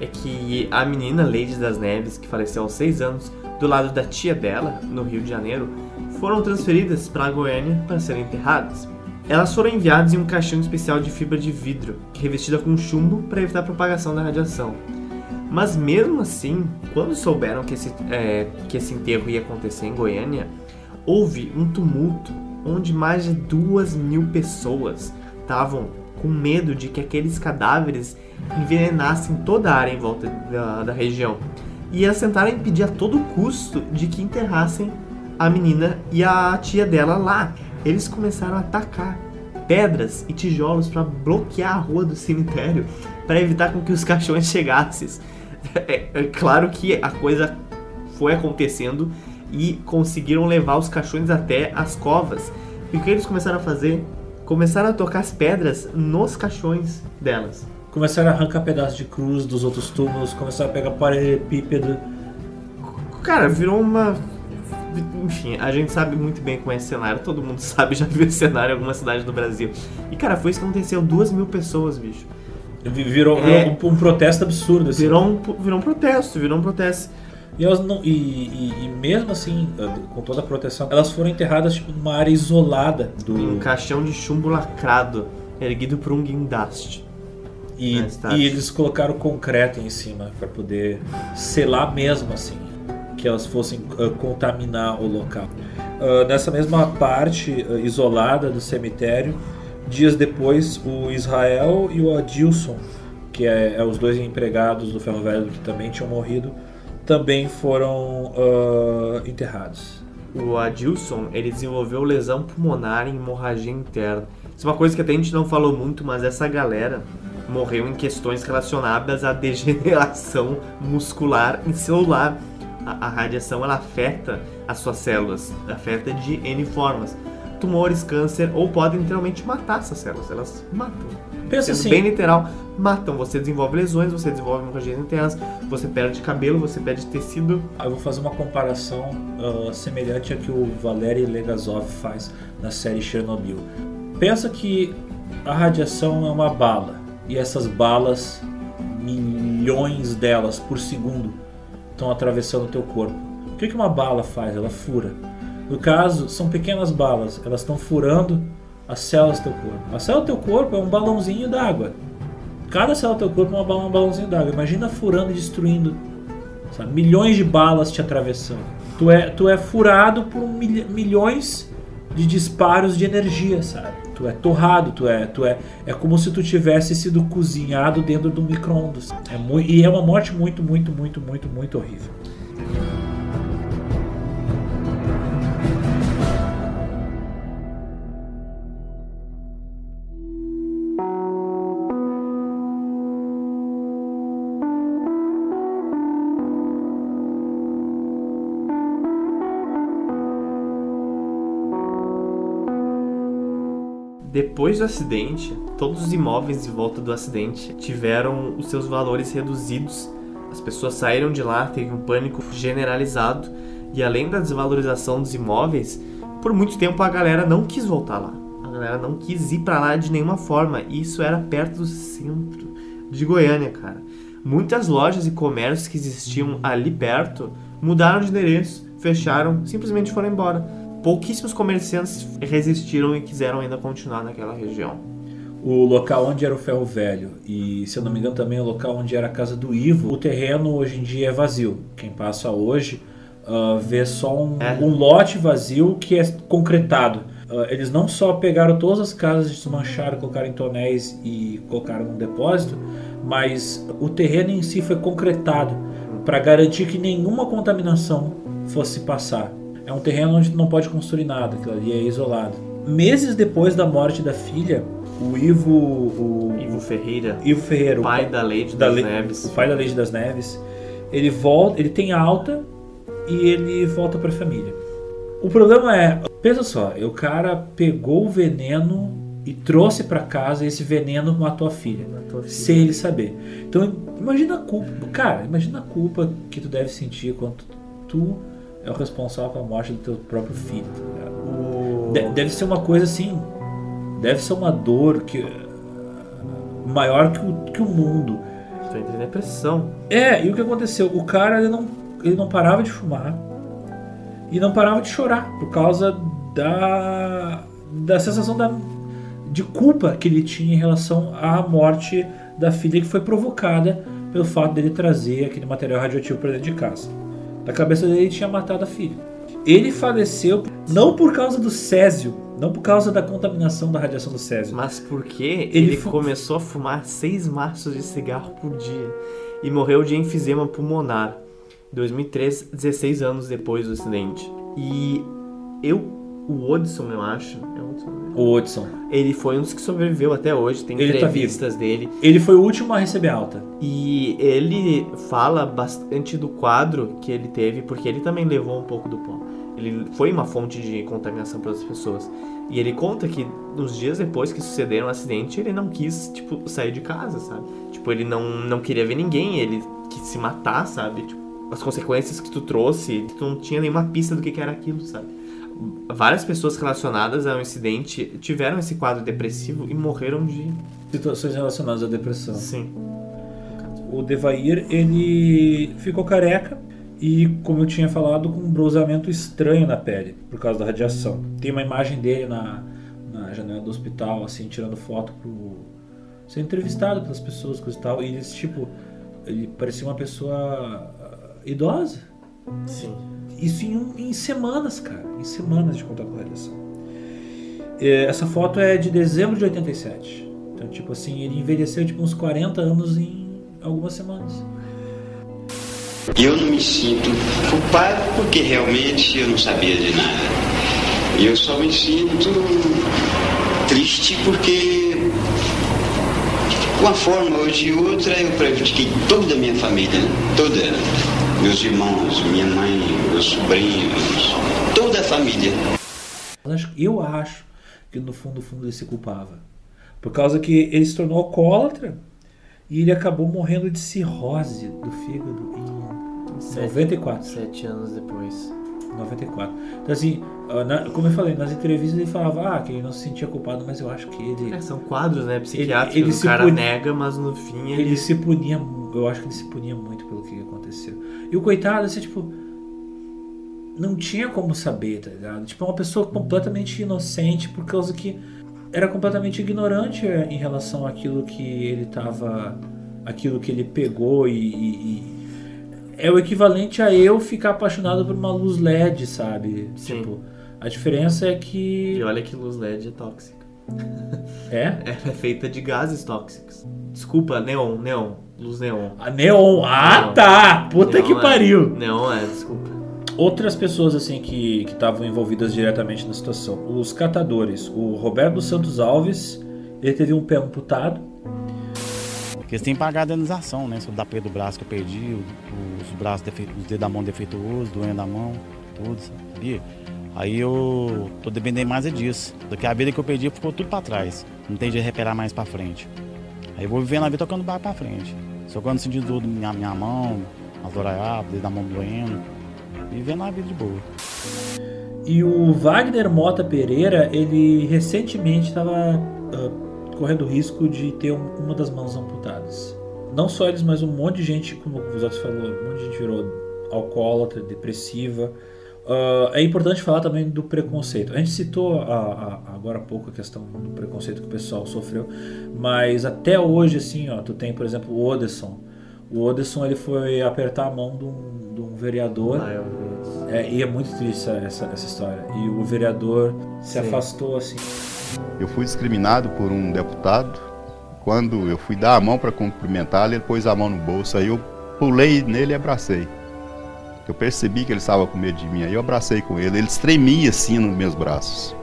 é que a menina Lady das Neves, que faleceu aos 6 anos, do lado da tia dela, no Rio de Janeiro, foram transferidas para Goiânia para serem enterradas. Elas foram enviadas em um caixão especial de fibra de vidro, revestida com chumbo para evitar a propagação da radiação. Mas mesmo assim, quando souberam que esse, é, que esse enterro ia acontecer em Goiânia, houve um tumulto onde mais de duas mil pessoas estavam com medo de que aqueles cadáveres envenenassem toda a área em volta da, da região. E elas tentaram impedir a todo custo de que enterrassem a menina e a tia dela lá. Eles começaram a atacar pedras e tijolos para bloquear a rua do cemitério para evitar com que os caixões [LAUGHS] chegassem. É, é claro que a coisa foi acontecendo e conseguiram levar os caixões até as covas. E o que eles começaram a fazer? Começaram a tocar as pedras nos caixões delas. Começaram a arrancar pedaços de cruz dos outros túmulos, começaram a pegar paralelepípedo. Cara, virou uma. Enfim, a gente sabe muito bem como é esse cenário, todo mundo [LAUGHS] sabe, já viu esse cenário em alguma cidade do Brasil. E cara, foi isso que aconteceu, duas mil pessoas, bicho. Virou, É. um, um protesto absurdo. Assim. Virou um, virou um protesto, virou um protesto. E, elas não, e, e- e mesmo assim, com toda a proteção, elas foram enterradas tipo, numa área isolada do. Em um caixão de chumbo lacrado, erguido por um guindaste. E, e eles colocaram concreto em cima para poder selar mesmo assim que elas fossem ah, contaminar o local. Ah, nessa mesma parte ah, isolada do cemitério, dias depois, o Israel e o Adilson, que é, é os dois empregados do ferro velho que também tinham morrido, também foram ah, enterrados. O Adilson, ele desenvolveu lesão pulmonar e hemorragia interna. Isso é uma coisa que até a gente não falou muito, mas essa galera morreu em questões relacionadas à [LAUGHS] degeneração muscular e celular. A, a radiação ela afeta as suas células, afeta de N formas. Tumores, câncer ou podem literalmente matar essas células, elas matam. Pensa assim- bem literal, matam. Você desenvolve lesões, você desenvolve hemorragias internas, você perde cabelo, você perde tecido. Eu vou fazer uma comparação ah, semelhante a que o Valery Legazov faz na série Chernobyl. Pensa que a radiação é uma bala e essas balas, milhões delas por segundo, estão atravessando o teu corpo. O que que uma bala faz? Ela fura. No caso, são pequenas balas, elas estão furando as células do teu corpo. A célula do teu corpo é um balãozinho d'água. Cada célula do teu corpo é um balãozinho d'água. Imagina furando e destruindo sabe? Milhões de balas te atravessando. Tu é, tu é furado por mil- milhões de disparos de energia, sabe? Tu é torrado, tu é, tu é, é como se tu tivesse sido cozinhado dentro do micro-ondas. É e é uma morte muito, muito, muito, muito, muito horrível. Depois do acidente, todos os imóveis em volta do acidente tiveram os seus valores reduzidos. As pessoas saíram de lá, teve um pânico generalizado e além da desvalorização dos imóveis, por muito tempo a galera não quis voltar lá. A galera não quis ir pra lá de nenhuma forma. E isso era perto do centro de Goiânia, cara. Muitas lojas e comércios que existiam ali perto mudaram de endereço, fecharam, simplesmente foram embora. Pouquíssimos comerciantes resistiram e quiseram ainda continuar naquela região. O local onde era o ferro velho e, se eu não me engano, também o local onde era a casa do Ivo, o terreno hoje em dia é vazio. Quem passa hoje ah, vê só um, um lote vazio que é concretado. Ah, eles não só pegaram todas as casas, desmancharam, colocaram em tonéis e colocaram num depósito, mas o terreno em si foi concretado para garantir que nenhuma contaminação fosse passar. É um terreno onde não pode construir nada, aquilo ali é isolado. Meses depois da morte da filha, o Ivo. O Ivo Ferreira. Ivo Ferreira, o pai da Leide da das Le- Neves. O pai da Leide das Neves. Ele volta, ele tem alta e ele volta pra família. O problema é, pensa só, o cara pegou o veneno e trouxe pra casa esse veneno matou a filha, Matou a filha. sem ele saber. Então imagina a culpa, cara, imagina a culpa que tu deve sentir quando tu é o responsável pela morte do teu próprio filho. tá ligado? De- deve ser uma coisa assim, deve ser uma dor que maior que o, que o mundo. Tu entra em depressão. É, e o que aconteceu? O cara ele não, ele não parava de fumar e não parava de chorar por causa da, da sensação da, de culpa que ele tinha em relação à morte da filha que foi provocada pelo fato dele trazer aquele material radioativo para dentro de casa. Na cabeça dele ele tinha matado a filha. Ele faleceu não por causa do césio, não por causa da contaminação da radiação do césio. Mas porque Ele ele, começou a fumar seis maços de cigarro por dia e morreu de enfisema pulmonar. Em 2003, 16 anos depois do acidente. E eu, o Odson, eu acho. É o Odson, né? O Odson. Ele foi um dos que sobreviveu até hoje. Tem Ele tá entrevistas dele. Ele foi o último a receber alta. E ele fala bastante do quadro que ele teve, porque ele também levou um pouco do pó. Ele foi uma fonte de contaminação para outras pessoas. E ele conta que nos dias depois que sucederam o acidente, ele não quis, tipo, sair de casa, sabe? Tipo, ele não, não queria ver ninguém, ele quis se matar, sabe? Tipo, as consequências que tu trouxe, tu não tinha nenhuma pista do que que era aquilo, sabe? Várias pessoas relacionadas ao incidente tiveram esse quadro depressivo e morreram de Situações relacionadas à depressão. Sim. O Devair, ele ficou careca e, como eu tinha falado, com um bronzeamento estranho na pele, por causa da radiação. Tem uma imagem dele na, na janela do hospital, assim, tirando foto pro... sendo entrevistado pelas pessoas, coisa e tal. E ele, tipo, ele parecia uma pessoa ah, idosa. Sim. Isso em, em semanas, cara. Em semanas de contato com a radiação. É, Essa foto é de dezembro de 87. Então, tipo assim, ele envelheceu tipo uns 40 anos em algumas semanas. Eu não me sinto culpado porque realmente eu não sabia de nada. Eu só me sinto triste porque, de uma forma ou de outra, eu prejudiquei toda a minha família, né? toda. Meus irmãos, minha mãe, meus sobrinhos, toda a família. Eu acho- que no fundo, no fundo ele se culpava. Por causa que ele se tornou alcoólatra e ele acabou morrendo de cirrose do fígado em 94. Sete anos depois. 94. Então assim, ah, na- como eu falei, nas entrevistas ele falava ah, que ele não se sentia culpado, mas eu acho que ele... É, são quadros, né, Ele, psiquiátricos. ele o se cara puni- nega, mas no fim ele... ele se punia, mu- eu acho que ele se punia muito pelo que aconteceu. E o coitado, assim, tipo, não tinha como saber, tá ligado? Tipo, é uma pessoa completamente inocente por causa que era completamente ignorante eh, em relação àquilo que ele tava, aquilo que ele pegou e, e- e- é o equivalente a eu ficar apaixonado por uma luz LED, sabe? Sim. Tipo, a diferença é que E olha que luz LED é tóxica. É? [LAUGHS] Ela é feita de gases tóxicos. Desculpa, neon, neon. Luz neon. A neon. Ah, tá! Puta que é- pariu! Neon é, desculpa. Outras pessoas assim que que estavam envolvidas diretamente na situação, os catadores, o Roberto dos Santos Alves, ele teve um pé amputado. Porque eles têm que pagar a indenização, né? Sobre da perda do braço que eu perdi, os braços, defe- os dedos da mão defeituosos, doendo da mão, tudo, sabia? Aí eu tô dependendo mais é disso. Daqui a vida que eu perdi ficou tudo pra trás. Não tem jeito de recuperar mais pra frente. Aí eu vou vivendo a vida tocando barco pra frente. Só quando sentindo dor na minha, minha mão, as orelhadas, dedo da mão doendo. Vivendo a vida de boa. E o Wagner Mota Pereira, ele recentemente estava correndo risco de ter um- uma das mãos amputadas. Não só eles, mas um monte de gente, como o Zotti falou, um monte de gente virou alcoólatra, depressiva. Ah, é importante falar também do preconceito. A gente citou a- a- agora há pouco a questão do preconceito que o pessoal sofreu, mas até hoje, assim, ó, tu tem, por exemplo, o Oderson. O Oderson ele foi apertar a mão de um, de um vereador. Ah, eu isso. É, e é muito triste essa, essa, essa história. E o vereador se Sim. afastou assim. Eu fui discriminado por um deputado. Quando eu fui dar a mão para cumprimentá-lo, ele pôs a mão no bolso. Aí eu pulei nele e abracei. Eu percebi que ele estava com medo de mim. Aí eu abracei com ele. Ele tremia assim nos meus braços.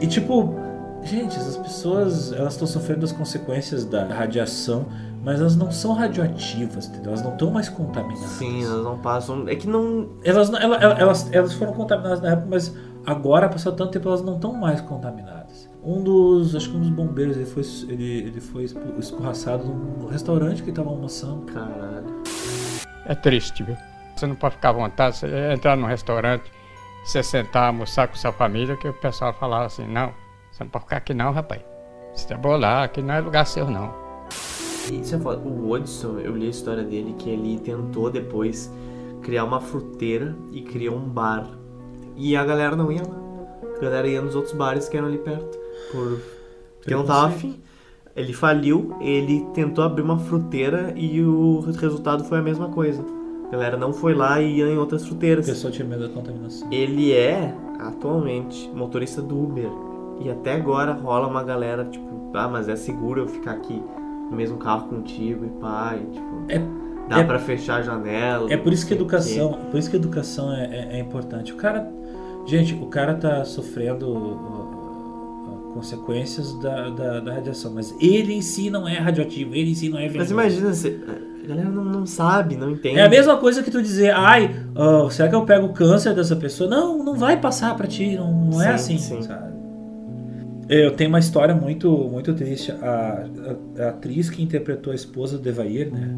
E tipo, gente, essas pessoas elas estão sofrendo as consequências da radiação, mas elas não são radioativas, entendeu? Elas não estão mais contaminadas. Sim, elas não passam. É que não. Elas, não- ela- ela- elas, elas foram contaminadas na época, mas agora, passado tanto tempo, elas não estão mais contaminadas. Um dos, acho que um dos bombeiros, ele foi, ele, ele foi escorraçado num restaurante que ele tava almoçando. Caralho. É triste, viu? Você não pode ficar à vontade, você entrar num restaurante, você sentar, almoçar com sua família, que o pessoal falava assim, não, você não pode ficar aqui não, rapaz. Você tá bolar, aqui não é lugar seu não. Isso é foda. O Hudson, eu li a história dele que ele tentou depois criar uma fruteira e criou um bar. E a galera não ia lá. A galera ia nos outros bares que eram ali perto. Por... Porque não tava afim. Ele faliu, ele tentou abrir uma fruteira e o resultado foi a mesma coisa. A galera não foi lá e ia em outras fruteiras. A pessoa tinha medo da contaminação. Ele é, atualmente, motorista do Uber. E até agora rola uma galera, tipo, ah, mas é seguro eu ficar aqui no mesmo carro contigo e pai, tipo. dá é- pra fechar a janela. É por isso que o educação, por isso que educação é, é- é importante. O cara, gente, o cara tá sofrendo consequências da, da, da radiação, mas ele em si não é radioativo, ele em si não é Mas venenoso. imagina, se, a galera não, não sabe, não entende. É a mesma coisa que tu dizer, ai, ah, será que eu pego o câncer dessa pessoa? Não, não vai passar pra ti, não, não é Sim, assim, sim. sabe? Eu tenho uma história muito, muito triste. A, a- a atriz que interpretou a esposa do Devair, né?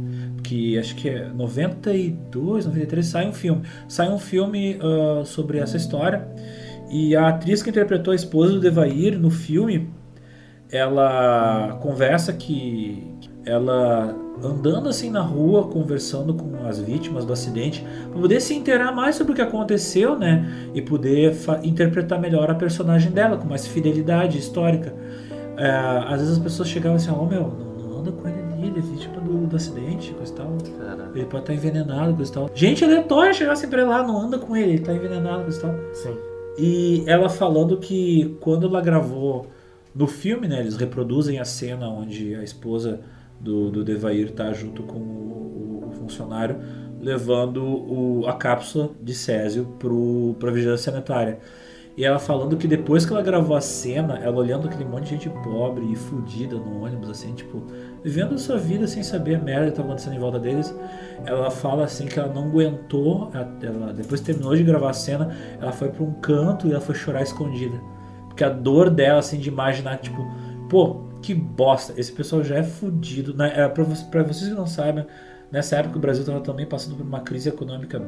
Que acho que é 92, 93, sai um filme. Sai um filme ah, sobre essa história. E a atriz que interpretou a esposa do Devair no filme, ela conversa que ela andando assim na rua, conversando com as vítimas do acidente, para poder se inteirar mais sobre o que aconteceu, né? E poder interpretar melhor a personagem dela, com mais fidelidade histórica. É, às vezes as pessoas chegavam assim, ó, meu, não, não anda com ele ali, ele é vítima do, do acidente, coisa e tal. Ele pode estar envenenado, coisa e tal. Gente aleatória chegava sempre lá, não anda com ele, ele tá envenenado, coisa e tal. Sim. E ela falando que quando ela gravou no filme, né, eles reproduzem a cena onde a esposa do, do Devair tá junto com o, o- funcionário levando o- a cápsula de Césio pro, pra vigilância sanitária. E ela falando que depois que ela gravou a cena, ela olhando aquele monte de gente pobre e fudida no ônibus, assim, tipo, vivendo a sua vida sem saber a merda que tá acontecendo em volta deles, ela fala assim que ela não aguentou, ela, depois terminou de gravar a cena, ela foi pra um canto e ela foi chorar escondida. Porque a dor dela, assim, de imaginar, tipo, pô, que bosta, esse pessoal já é fudido. Né? É, pra, vo- pra vocês que não sabem, nessa época o Brasil tava também passando por uma crise econômica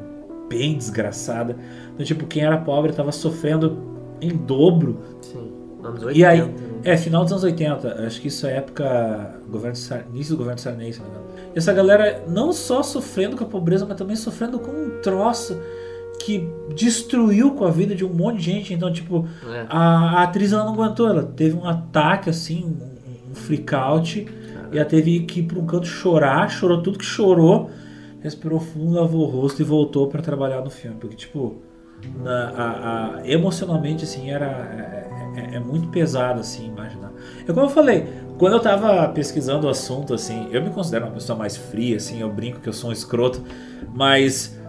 bem desgraçada. Então, tipo, quem era pobre tava sofrendo em dobro. Sim, anos 80. E aí, né? é, final dos anos 80, acho que isso é época, governo início do governo Sarney, se não me engano. Essa galera não só sofrendo com a pobreza, mas também sofrendo com um troço que destruiu com a vida de um monte de gente. Então, tipo, É. a, a atriz ela não aguentou, ela teve um ataque, assim, um, um freak out, e ela teve que ir pra um canto chorar, chorou tudo que chorou, respirou fundo, lavou o rosto e voltou pra trabalhar no filme. Porque, tipo, na- a- a- emocionalmente, assim, era é, é- é muito pesado, assim, imaginar. É como eu falei, quando eu tava pesquisando o assunto, assim, eu me considero uma pessoa mais fria, assim, eu brinco que eu sou um escroto, mas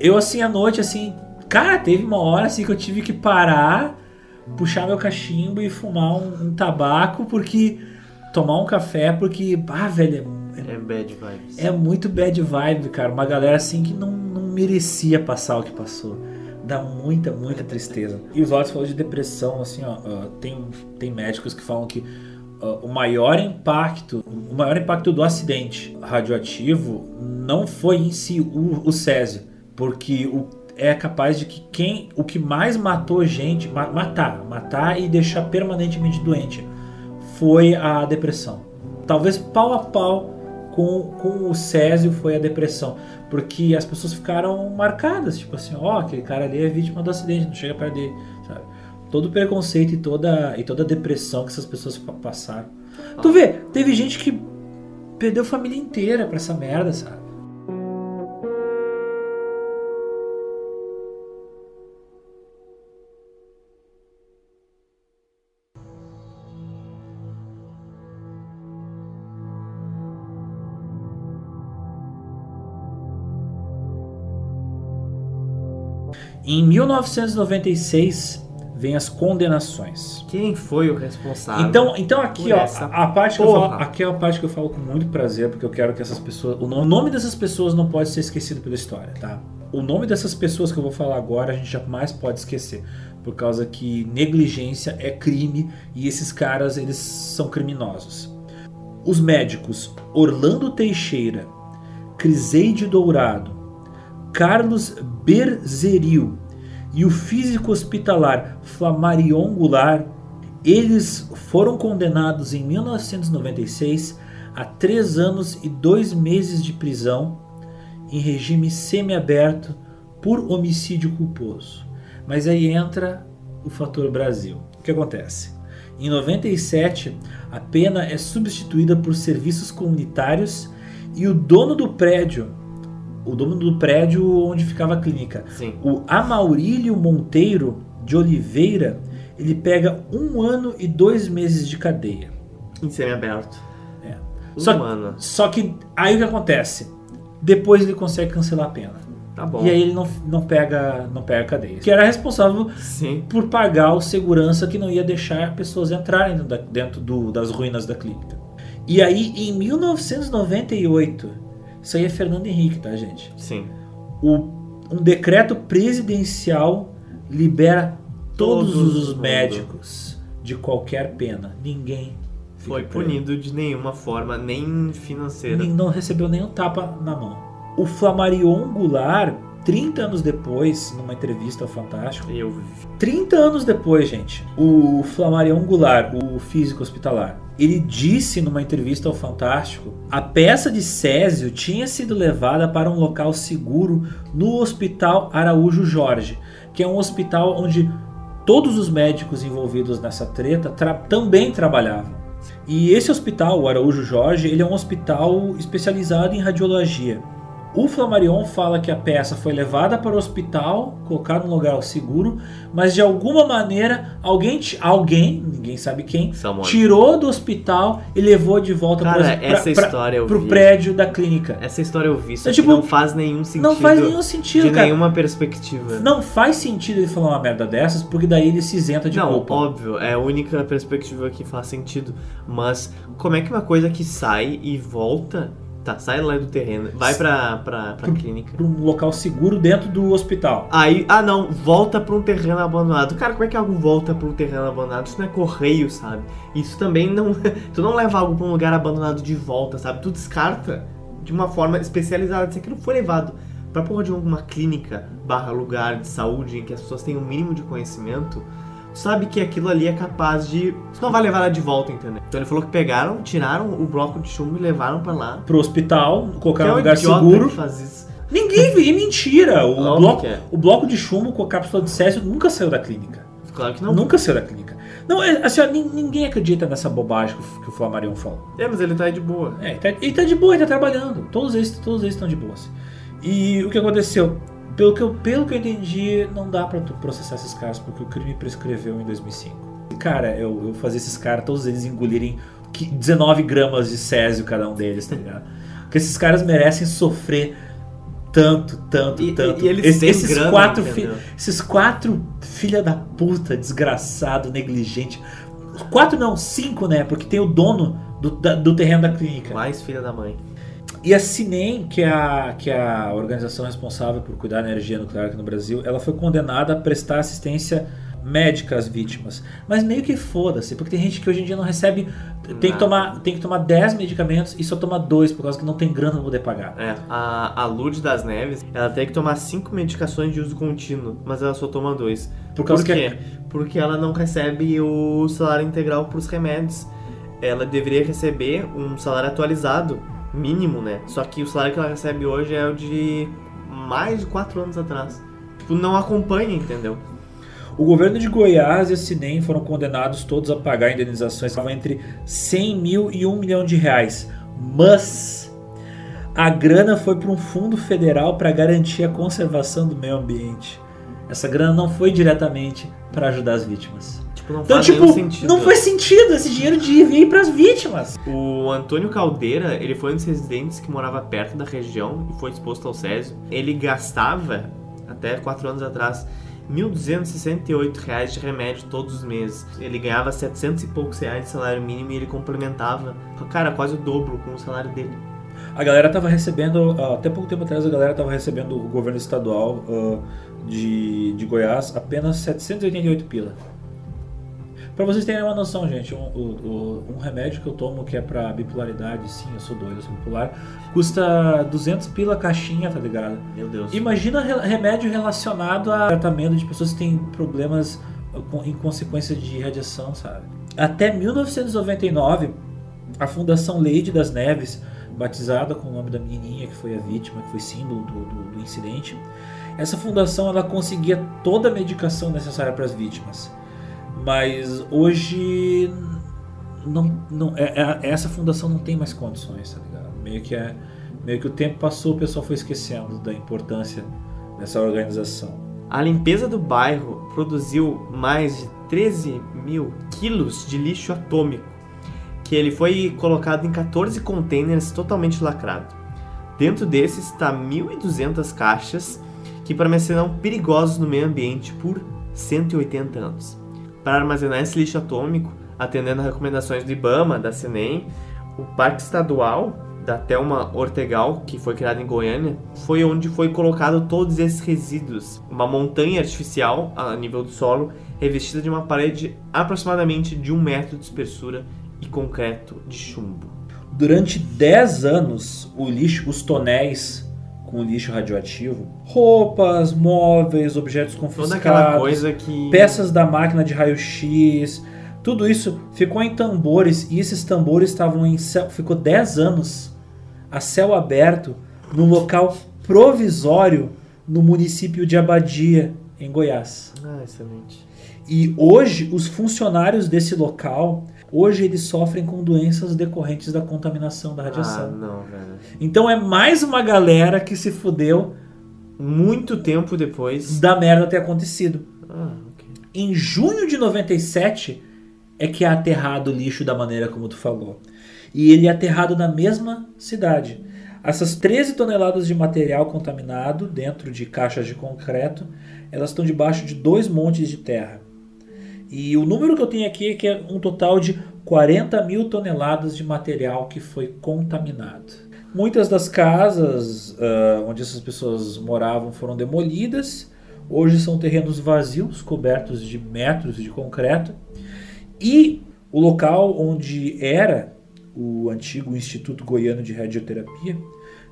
eu, assim, à noite, assim, cara, teve uma hora, assim, que eu tive que parar, puxar meu cachimbo e fumar um, um tabaco, porque... tomar um café, porque, ah, velho, é, É bad vibes. é muito bad vibe, cara. Uma galera assim que não, não merecia passar o que passou. Dá muita, muita tristeza. E os olhos falou de depressão, assim, ó. tem, tem médicos que falam que o maior impacto, o maior impacto do acidente radioativo não foi em si o, o césio, porque o, é capaz de que quem, o que mais matou gente, ma- matar, matar e deixar permanentemente doente, foi a depressão. Talvez pau a pau com, com o Césio foi a depressão. Porque as pessoas ficaram marcadas, tipo assim, ó, aquele cara ali é vítima do acidente, não chega perto dele, sabe? Todo o preconceito e toda, e toda a depressão que essas pessoas pa- passaram. Tu vê, teve gente que perdeu a família inteira pra essa merda, sabe? Em 1996 vem as condenações. Quem foi o responsável? Então, então aqui, ó, a, a parte que eu falo, aqui é a parte que eu falo com muito prazer, porque eu quero que essas pessoas, o nome dessas pessoas não pode ser esquecido pela história, tá? O nome dessas pessoas que eu vou falar agora a gente jamais pode esquecer, por causa que negligência é crime e esses caras eles são criminosos. Os médicos Orlando Teixeira, Criseide Dourado, Carlos Berzeril e o físico hospitalar Flamarion Goulart, eles foram condenados em 1996 a três anos e dois meses de prisão em regime semiaberto por homicídio culposo. Mas aí entra o fator Brasil. O que acontece? Em 97, a pena é substituída por serviços comunitários e o dono do prédio, o dono do prédio onde ficava a clínica, Sim. o Amaurílio Monteiro de Oliveira, ele pega um ano e dois meses de cadeia. Em semi-aberto. É. Um Só, ano. só que aí o que acontece? Depois ele consegue cancelar a pena. Tá bom. E aí ele não, não pega não pega cadeia. Que era responsável por pagar o segurança que não ia deixar pessoas entrarem dentro do- das ruínas da clínica. E aí, em 1998, isso aí é Fernando Henrique, tá, gente? Sim. O, um decreto presidencial libera todos, Todos os mundo. médicos de qualquer pena. Ninguém Foi preso. punido de nenhuma forma, nem financeira. Nem- não recebeu nenhum tapa na mão. O Flamarion Goulart, 30 anos depois, numa entrevista ao Fantástico. Eu 30 anos depois, gente, o Flamarion Goulart, o físico hospitalar, ele disse numa entrevista ao Fantástico: a peça de Césio tinha sido levada para um local seguro no Hospital Araújo Jorge, que é um hospital onde todos os médicos envolvidos nessa treta tra- também trabalhavam. E esse hospital, o Araújo Jorge, ele é um hospital especializado em radiologia. O Flamarion fala que a peça foi levada para o hospital, colocada num lugar seguro, mas de alguma maneira alguém, alguém, ninguém sabe quem, Someone. tirou do hospital e levou de volta Cara, para essa história pro prédio da clínica. Essa história eu vi, só É, que tipo, não faz nenhum sentido. não faz nenhum sentido, De cara. nenhuma perspectiva. Não faz sentido ele falar uma merda dessas, porque daí ele se isenta de não, culpa. óbvio, é a única perspectiva que faz sentido. Mas como é que uma coisa que sai e volta. Tá, sai lá do terreno, vai pra, pra, pra clínica. Pra um local seguro dentro do hospital. Aí, ah não, volta pra um terreno abandonado. Cara, como é que algo volta pra um terreno abandonado? Isso não é correio, sabe? Isso também não. [LAUGHS] tu não leva algo pra um lugar abandonado de volta, sabe? Tu descarta de uma forma especializada. Se aquilo foi levado pra porra de alguma clínica barra lugar de saúde em que as pessoas têm um mínimo de conhecimento, sabe que aquilo ali é capaz de. Tu não vai levar lá de volta, entendeu? Então ele falou que pegaram, tiraram o bloco de chumbo e levaram pra lá. Pro hospital, colocaram Que é um lugar seguro. faz isso. Ninguém vê, e mentira! O Óbvio bloco, é. o bloco de chumbo com a cápsula de Césio nunca saiu da clínica. Claro que não. Nunca saiu da clínica. Não, é, assim, ó, nin- ninguém acredita nessa bobagem que o- Flamarion falou. É, mas ele tá de boa. É, ele tá, ele tá de boa, ele tá trabalhando. Todos eles, todos eles estão de boas. E o que aconteceu? Pelo que, eu, pelo que eu entendi, não dá pra tu processar esses caras, porque o crime prescreveu em 2005. Cara, eu, eu fazia esses caras, todos eles engolirem que- 19 gramas de césio cada um deles, tá ligado? Porque esses caras merecem sofrer tanto, tanto, tanto. e eles Esse- têm esses, grana, quatro fi- esses quatro filha da puta, desgraçado, negligente. Quatro não, cinco, né? Porque tem o dono do, da- do terreno da clínica. Mais filha da mãe. E a Cinem, que é a, que é a organização responsável por cuidar da energia nuclear aqui no Brasil, ela foi condenada a prestar assistência médica às vítimas. Mas meio que foda-se, porque tem gente que hoje em dia não recebe. Tem que, tomar, tem que tomar 10 medicamentos e só toma dois, por causa que não tem grana pra poder pagar. É, a, a Lourdes das Neves, ela tem que tomar cinco medicações de uso contínuo, mas ela só toma dois. Por causa quê? que- Porque ela não recebe o salário integral pros remédios. Ela deveria receber um salário atualizado, mínimo, né? Só que o salário que ela recebe hoje é o de mais de quatro anos atrás. Tipo, não acompanha, entendeu? O governo de Goiás e a Cinem foram condenados todos a pagar indenizações que estavam entre 100 mil e 1 milhão de reais. Mas a grana foi para um fundo federal para garantir a conservação do meio ambiente. Essa grana não foi diretamente para ajudar as vítimas. Tipo, não Então, faz tipo, sentido. não faz sentido. Esse dinheiro devia ir para as vítimas. O Antônio Caldeira, ele foi um dos residentes que morava perto da região e foi exposto ao Césio. Ele gastava, até quatro anos atrás, 1.268 reais de remédio todos os meses. Ele ganhava 700 e poucos reais de salário mínimo e ele complementava, cara, quase o dobro com o salário dele. A galera tava recebendo, ah, até pouco tempo atrás, a galera tava recebendo o governo estadual ah, de, de Goiás apenas 788 pila. Pra vocês terem uma noção, gente, um, o- um remédio que eu tomo que é pra bipolaridade, sim, eu sou doido, eu sou bipolar, custa 200 pila a caixinha, tá ligado? Meu Deus. Imagina re- remédio relacionado a tratamento de pessoas que têm problemas com- em consequência de radiação, sabe? Até 1999, a Fundação Leide das Neves, batizada com o nome da menininha que foi a vítima, que foi símbolo do, do- do incidente, essa fundação ela conseguia toda a medicação necessária para as vítimas. Mas hoje não, não, é- é- essa fundação não tem mais condições, tá ligado? Meio que, é, meio que o tempo passou, o pessoal foi esquecendo da importância dessa organização. A limpeza do bairro produziu mais de 13 mil quilos de lixo atômico, que ele foi colocado em 14 containers totalmente lacrado. Dentro desses está 1.200 caixas que permanecerão perigosos no meio ambiente por 180 anos. Para armazenar esse lixo atômico, atendendo a recomendações do IBAMA, da CENEM, o Parque Estadual da Thelma Ortegal, que foi criado em Goiânia, foi onde foi colocado todos esses resíduos. Uma montanha artificial a nível do solo, revestida de uma parede aproximadamente de um metro de espessura e concreto de chumbo. Durante 10 anos, o lixo, os tonéis com lixo radioativo, roupas, móveis, objetos confiscados, aquela coisa que- peças da máquina de raio-x, tudo isso ficou em tambores e esses tambores estavam em céu, ficou 10 anos a céu aberto num local provisório no município de Abadia, em Goiás. Ah, excelente. E hoje os funcionários desse local, hoje eles sofrem com doenças decorrentes da contaminação da radiação. Ah, não, velho. Então é mais uma galera que se fudeu muito tempo depois da merda ter acontecido. Ah, ok. Em junho de 97 é que é aterrado o lixo da maneira como tu falou. E ele é aterrado na mesma cidade. Essas 13 toneladas de material contaminado dentro de caixas de concreto, elas estão debaixo de dois montes de terra. E o número que eu tenho aqui é que é um total de 40 mil toneladas de material que foi contaminado. Muitas das casas ah, onde essas pessoas moravam foram demolidas. Hoje são terrenos vazios, cobertos de metros de concreto. E o local onde era o antigo Instituto Goiano de Radioterapia,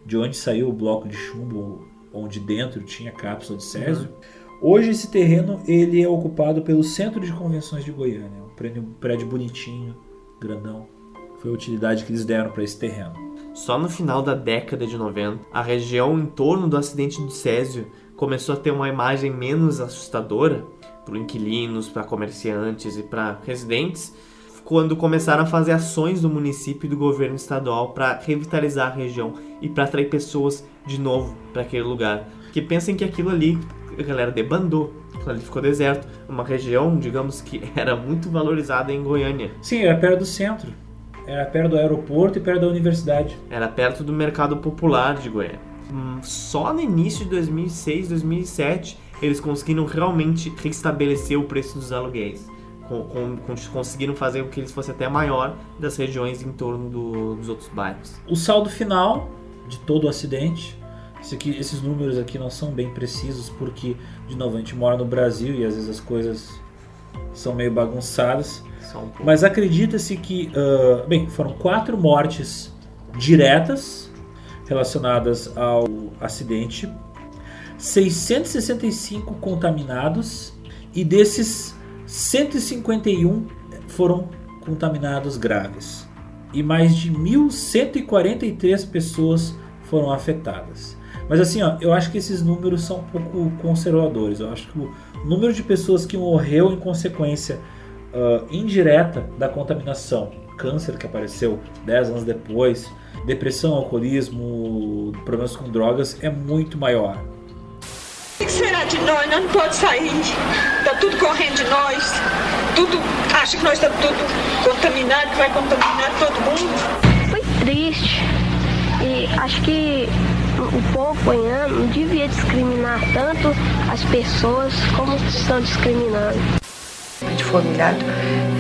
de onde saiu o bloco de chumbo, onde dentro tinha cápsula de césio, hoje esse terreno ele é ocupado pelo Centro de Convenções de Goiânia, um prédio, um prédio bonitinho, grandão. Foi a utilidade que eles deram para esse terreno. Só no final da década de 90, a região em torno do acidente do Césio começou a ter uma imagem menos assustadora para inquilinos, para comerciantes e para residentes, quando começaram a fazer ações do município e do governo estadual para revitalizar a região e para atrair pessoas de novo para aquele lugar. Porque pensem que aquilo ali, a galera debandou, ali ficou deserto, uma região, digamos que [LAUGHS] era muito valorizada em Goiânia. Sim, era perto do centro. Era perto do aeroporto e perto da universidade. Era perto do mercado popular de Goiânia. Hum, Só no início de 2006, 2007, eles conseguiram realmente restabelecer o preço dos aluguéis. Com, com- com- conseguiram fazer com que eles fossem até maior das regiões em torno do- dos outros bairros. O saldo final de todo o acidente, aqui- esses números aqui não são bem precisos porque, de novo, a gente mora no Brasil e às vezes as coisas são meio bagunçadas. Só um. Mas acredita-se que, ah, bem, foram quatro mortes diretas relacionadas ao acidente, 665 contaminados e desses 151 foram contaminados graves e mais de 1.143 pessoas foram afetadas. Mas assim, ó, eu acho que esses números são um pouco conservadores. Eu acho que o número de pessoas que morreu em consequência ah, indireta da contaminação, câncer que apareceu 10 anos depois, depressão, alcoolismo, problemas com drogas é muito maior. O que será de nós? Nós não podemos sair. Está tudo correndo de nós. Tudo acha que nós estamos tudo contaminado, que vai contaminar todo mundo. Foi triste. E acho que o povo goiano não devia discriminar tanto as pessoas como estão discriminando. de formidário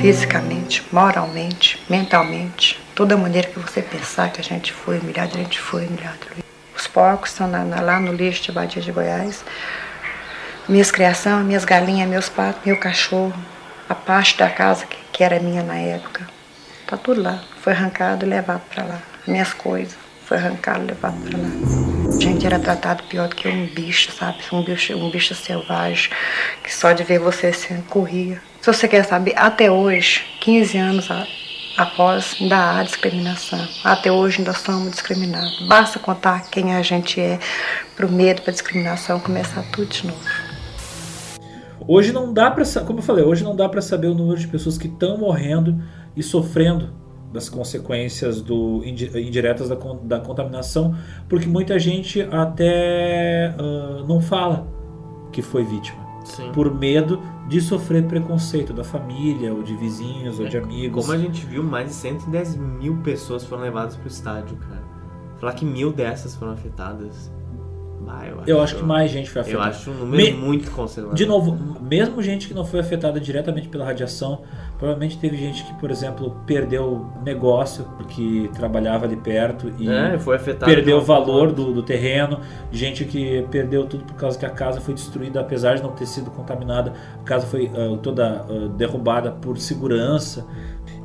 fisicamente, moralmente, mentalmente. Toda maneira que você pensar que a gente foi humilhado, a gente foi humilhado. Os porcos estão na- lá no lixo de Badia de Goiás. Minhas criações, minhas galinhas, meus patos, meu cachorro, a parte da casa que, que era minha na época. Tá tudo lá. Foi arrancado e levado para lá. Minhas coisas. Foi arrancado e levado para lá. A gente era tratado pior do que um bicho, sabe? Um bicho, um bicho selvagem, que só de ver você assim, corria. Se você quer saber, até hoje, 15 anos após, ainda há discriminação. Até hoje ainda somos discriminados. Basta contar quem a gente é, pro medo, pra discriminação, começar tudo de novo. Hoje não dá para, como eu falei, hoje não dá para saber o número de pessoas que estão morrendo e sofrendo das consequências do indi- indiretas da, da contaminação, porque muita gente até ah, não fala que foi vítima, Sim. por medo de sofrer preconceito da família, ou de vizinhos, ou de amigos. Como a gente viu, mais de 110 mil pessoas foram levadas pro estádio, cara. Falar que mil dessas foram afetadas. Bah, eu, acho, Eu acho que mais gente foi Eu afetada. acho um número Me- muito considerável. De novo, mesmo gente que não foi afetada diretamente pela radiação, provavelmente teve gente que, por exemplo, perdeu negócio porque trabalhava ali perto e É, perdeu o valor do, do terreno, gente que perdeu tudo por causa que a casa foi destruída, apesar de não ter sido contaminada, a casa foi ah, toda ah, derrubada por segurança.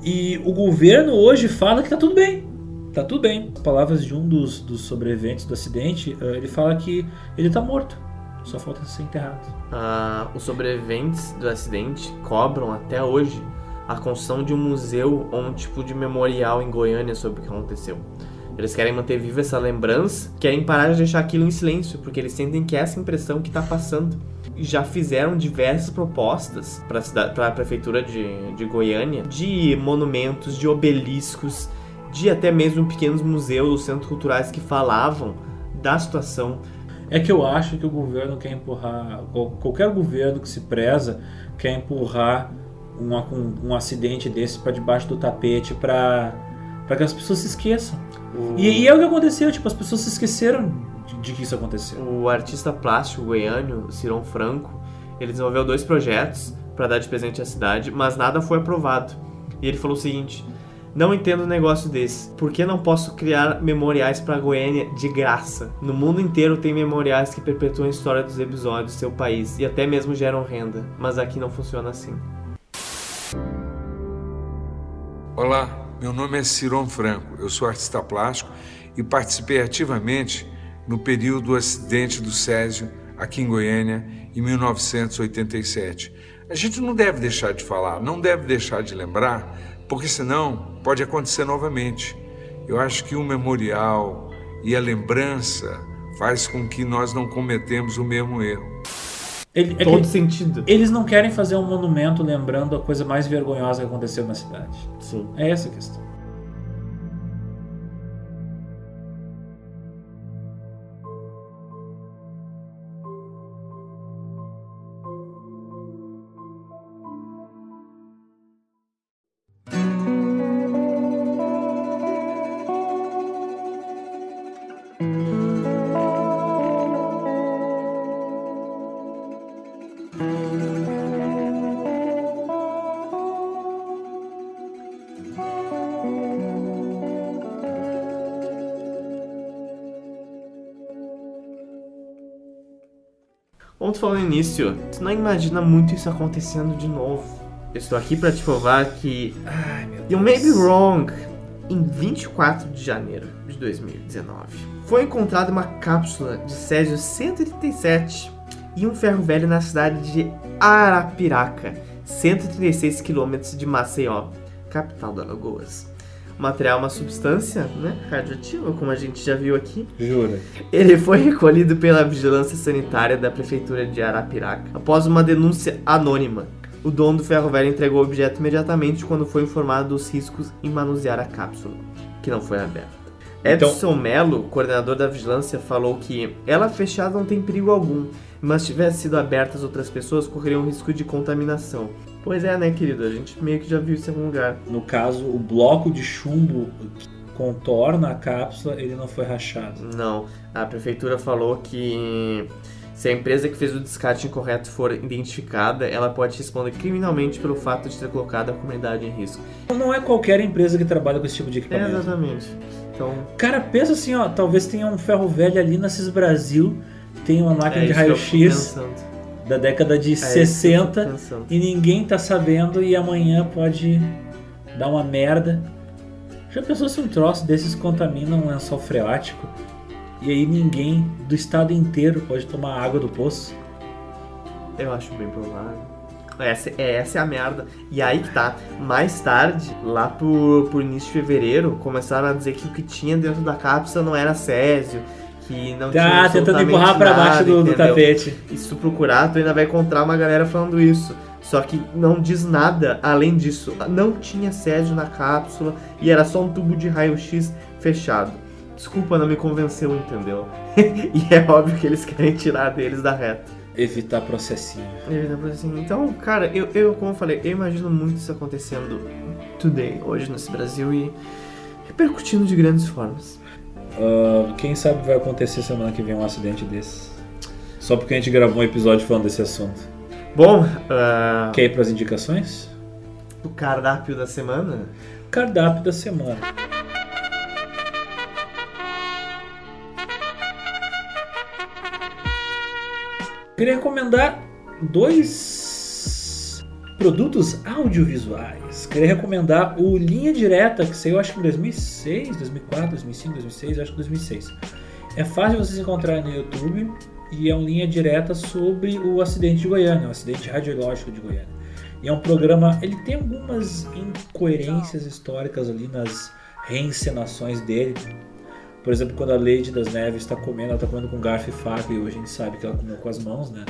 E o governo hoje fala que tá tudo bem. Tá tudo bem. Palavras de um dos, dos sobreviventes do acidente, ah, ele fala que ele tá morto. Só falta ser enterrado. Ah, os sobreviventes do acidente cobram até hoje a construção de um museu ou um tipo de memorial em Goiânia sobre o que aconteceu. Eles querem manter viva essa lembrança, querem parar de deixar aquilo em silêncio, porque eles sentem que é essa impressão que está passando. Já fizeram diversas propostas para a prefeitura de, de Goiânia de monumentos, de obeliscos, de até mesmo pequenos museus ou centros culturais que falavam da situação É que eu acho que o governo quer empurrar, qual- qualquer governo que se preza quer empurrar um, um, um acidente desse para debaixo do tapete para que as pessoas se esqueçam. E, e é o que aconteceu, tipo, as pessoas se esqueceram de, de que isso aconteceu. O artista plástico goiano, Ciron Franco, ele desenvolveu dois projetos para dar de presente à cidade, mas nada foi aprovado. E ele falou o seguinte: Não entendo um negócio desse. Por que não posso criar memoriais para Goiânia de graça? No mundo inteiro tem memoriais que perpetuam a história dos episódios seu país e até mesmo geram renda, mas aqui não funciona assim. Olá, meu nome é Ciron Franco, eu sou artista plástico e participei ativamente no período do acidente do Césio aqui em Goiânia em 1987. A gente não deve deixar de falar, não deve deixar de lembrar, porque senão pode acontecer novamente. Eu acho que o memorial e a lembrança faz com que nós não cometemos o mesmo erro. Ele- é Todo que sentido. Eles não querem fazer um monumento lembrando a coisa mais vergonhosa que aconteceu na cidade. Sim. É essa a questão. Tu falou no início, tu não imagina muito isso acontecendo de novo. Eu estou aqui para te provar que. You may be wrong. Em 24 de janeiro de 2019, foi encontrada uma cápsula de Césio 137 e um ferro velho na cidade de Arapiraca, 136 quilômetros de Maceió, capital do Alagoas. Material é uma substância né, radioativa, como a gente já viu aqui. Jura? Ele foi recolhido pela vigilância sanitária da prefeitura de Arapiraca após uma denúncia anônima. O dono do ferro velho entregou o objeto imediatamente quando foi informado dos riscos em manusear a cápsula, que não foi aberta. Então- Edson Melo, coordenador da vigilância, falou que ela fechada não tem perigo algum, mas se tivesse sido aberta as outras pessoas correriam risco de contaminação. Pois é, né, querido? A gente meio que já viu isso em algum lugar. No caso, o bloco de chumbo que contorna a cápsula, ele não foi rachado. Não, a prefeitura falou que Se a empresa que fez o descarte incorreto for identificada, ela pode responder criminalmente pelo fato de ter colocado a comunidade em risco. Não é qualquer empresa que trabalha com esse tipo de É, equipamento. exatamente. Então, Cara, pensa assim, ó, talvez tenha um ferro velho ali na CIS Brasil, tem uma máquina É de raio-x. Da década de fico 60 pensando. e ninguém tá sabendo e amanhã pode dar uma merda. Já pensou se um troço desses contamina um lençol freático e aí ninguém do estado inteiro pode tomar água do poço? Eu acho bem provável. Essa, é, essa é a merda. E aí que tá. Mais tarde, lá por, por início de fevereiro, começaram a dizer que o que tinha dentro da cápsula não era césio. Que não tinha Tá, tentando absolutamente empurrar pra nada, baixo do- do tapete. E se tu procurar, tu ainda vai encontrar uma galera falando isso. Só que não diz nada além disso. Não tinha césio na cápsula e era só um tubo de raio-x fechado. Desculpa, não me convenceu, entendeu? [LAUGHS] e é óbvio que eles querem tirar deles da reta. Evitar processinho. Assim, Então, cara, eu, eu, como eu falei, eu imagino muito isso acontecendo today, hoje nesse Brasil e repercutindo de grandes formas. Ah, quem sabe vai acontecer semana que vem um acidente desse. Só porque a gente gravou um episódio falando desse assunto. Bom, uh... quer ir pras indicações? O cardápio da semana? Cardápio da semana. Queria recomendar dois produtos audiovisuais. Queria recomendar o Linha Direta, que saiu acho que em 2006, 2004, 2005, 2006, acho que 2006. É fácil vocês encontrarem no YouTube e é uma linha direta sobre o acidente de Goiânia, o acidente radiológico de Goiânia. E é um programa, ele tem algumas incoerências históricas ali nas reencenações dele. Por exemplo, quando a Lady das Neves está comendo, ela está comendo com garfo e faca, e hoje a gente sabe que ela comeu com as mãos, né?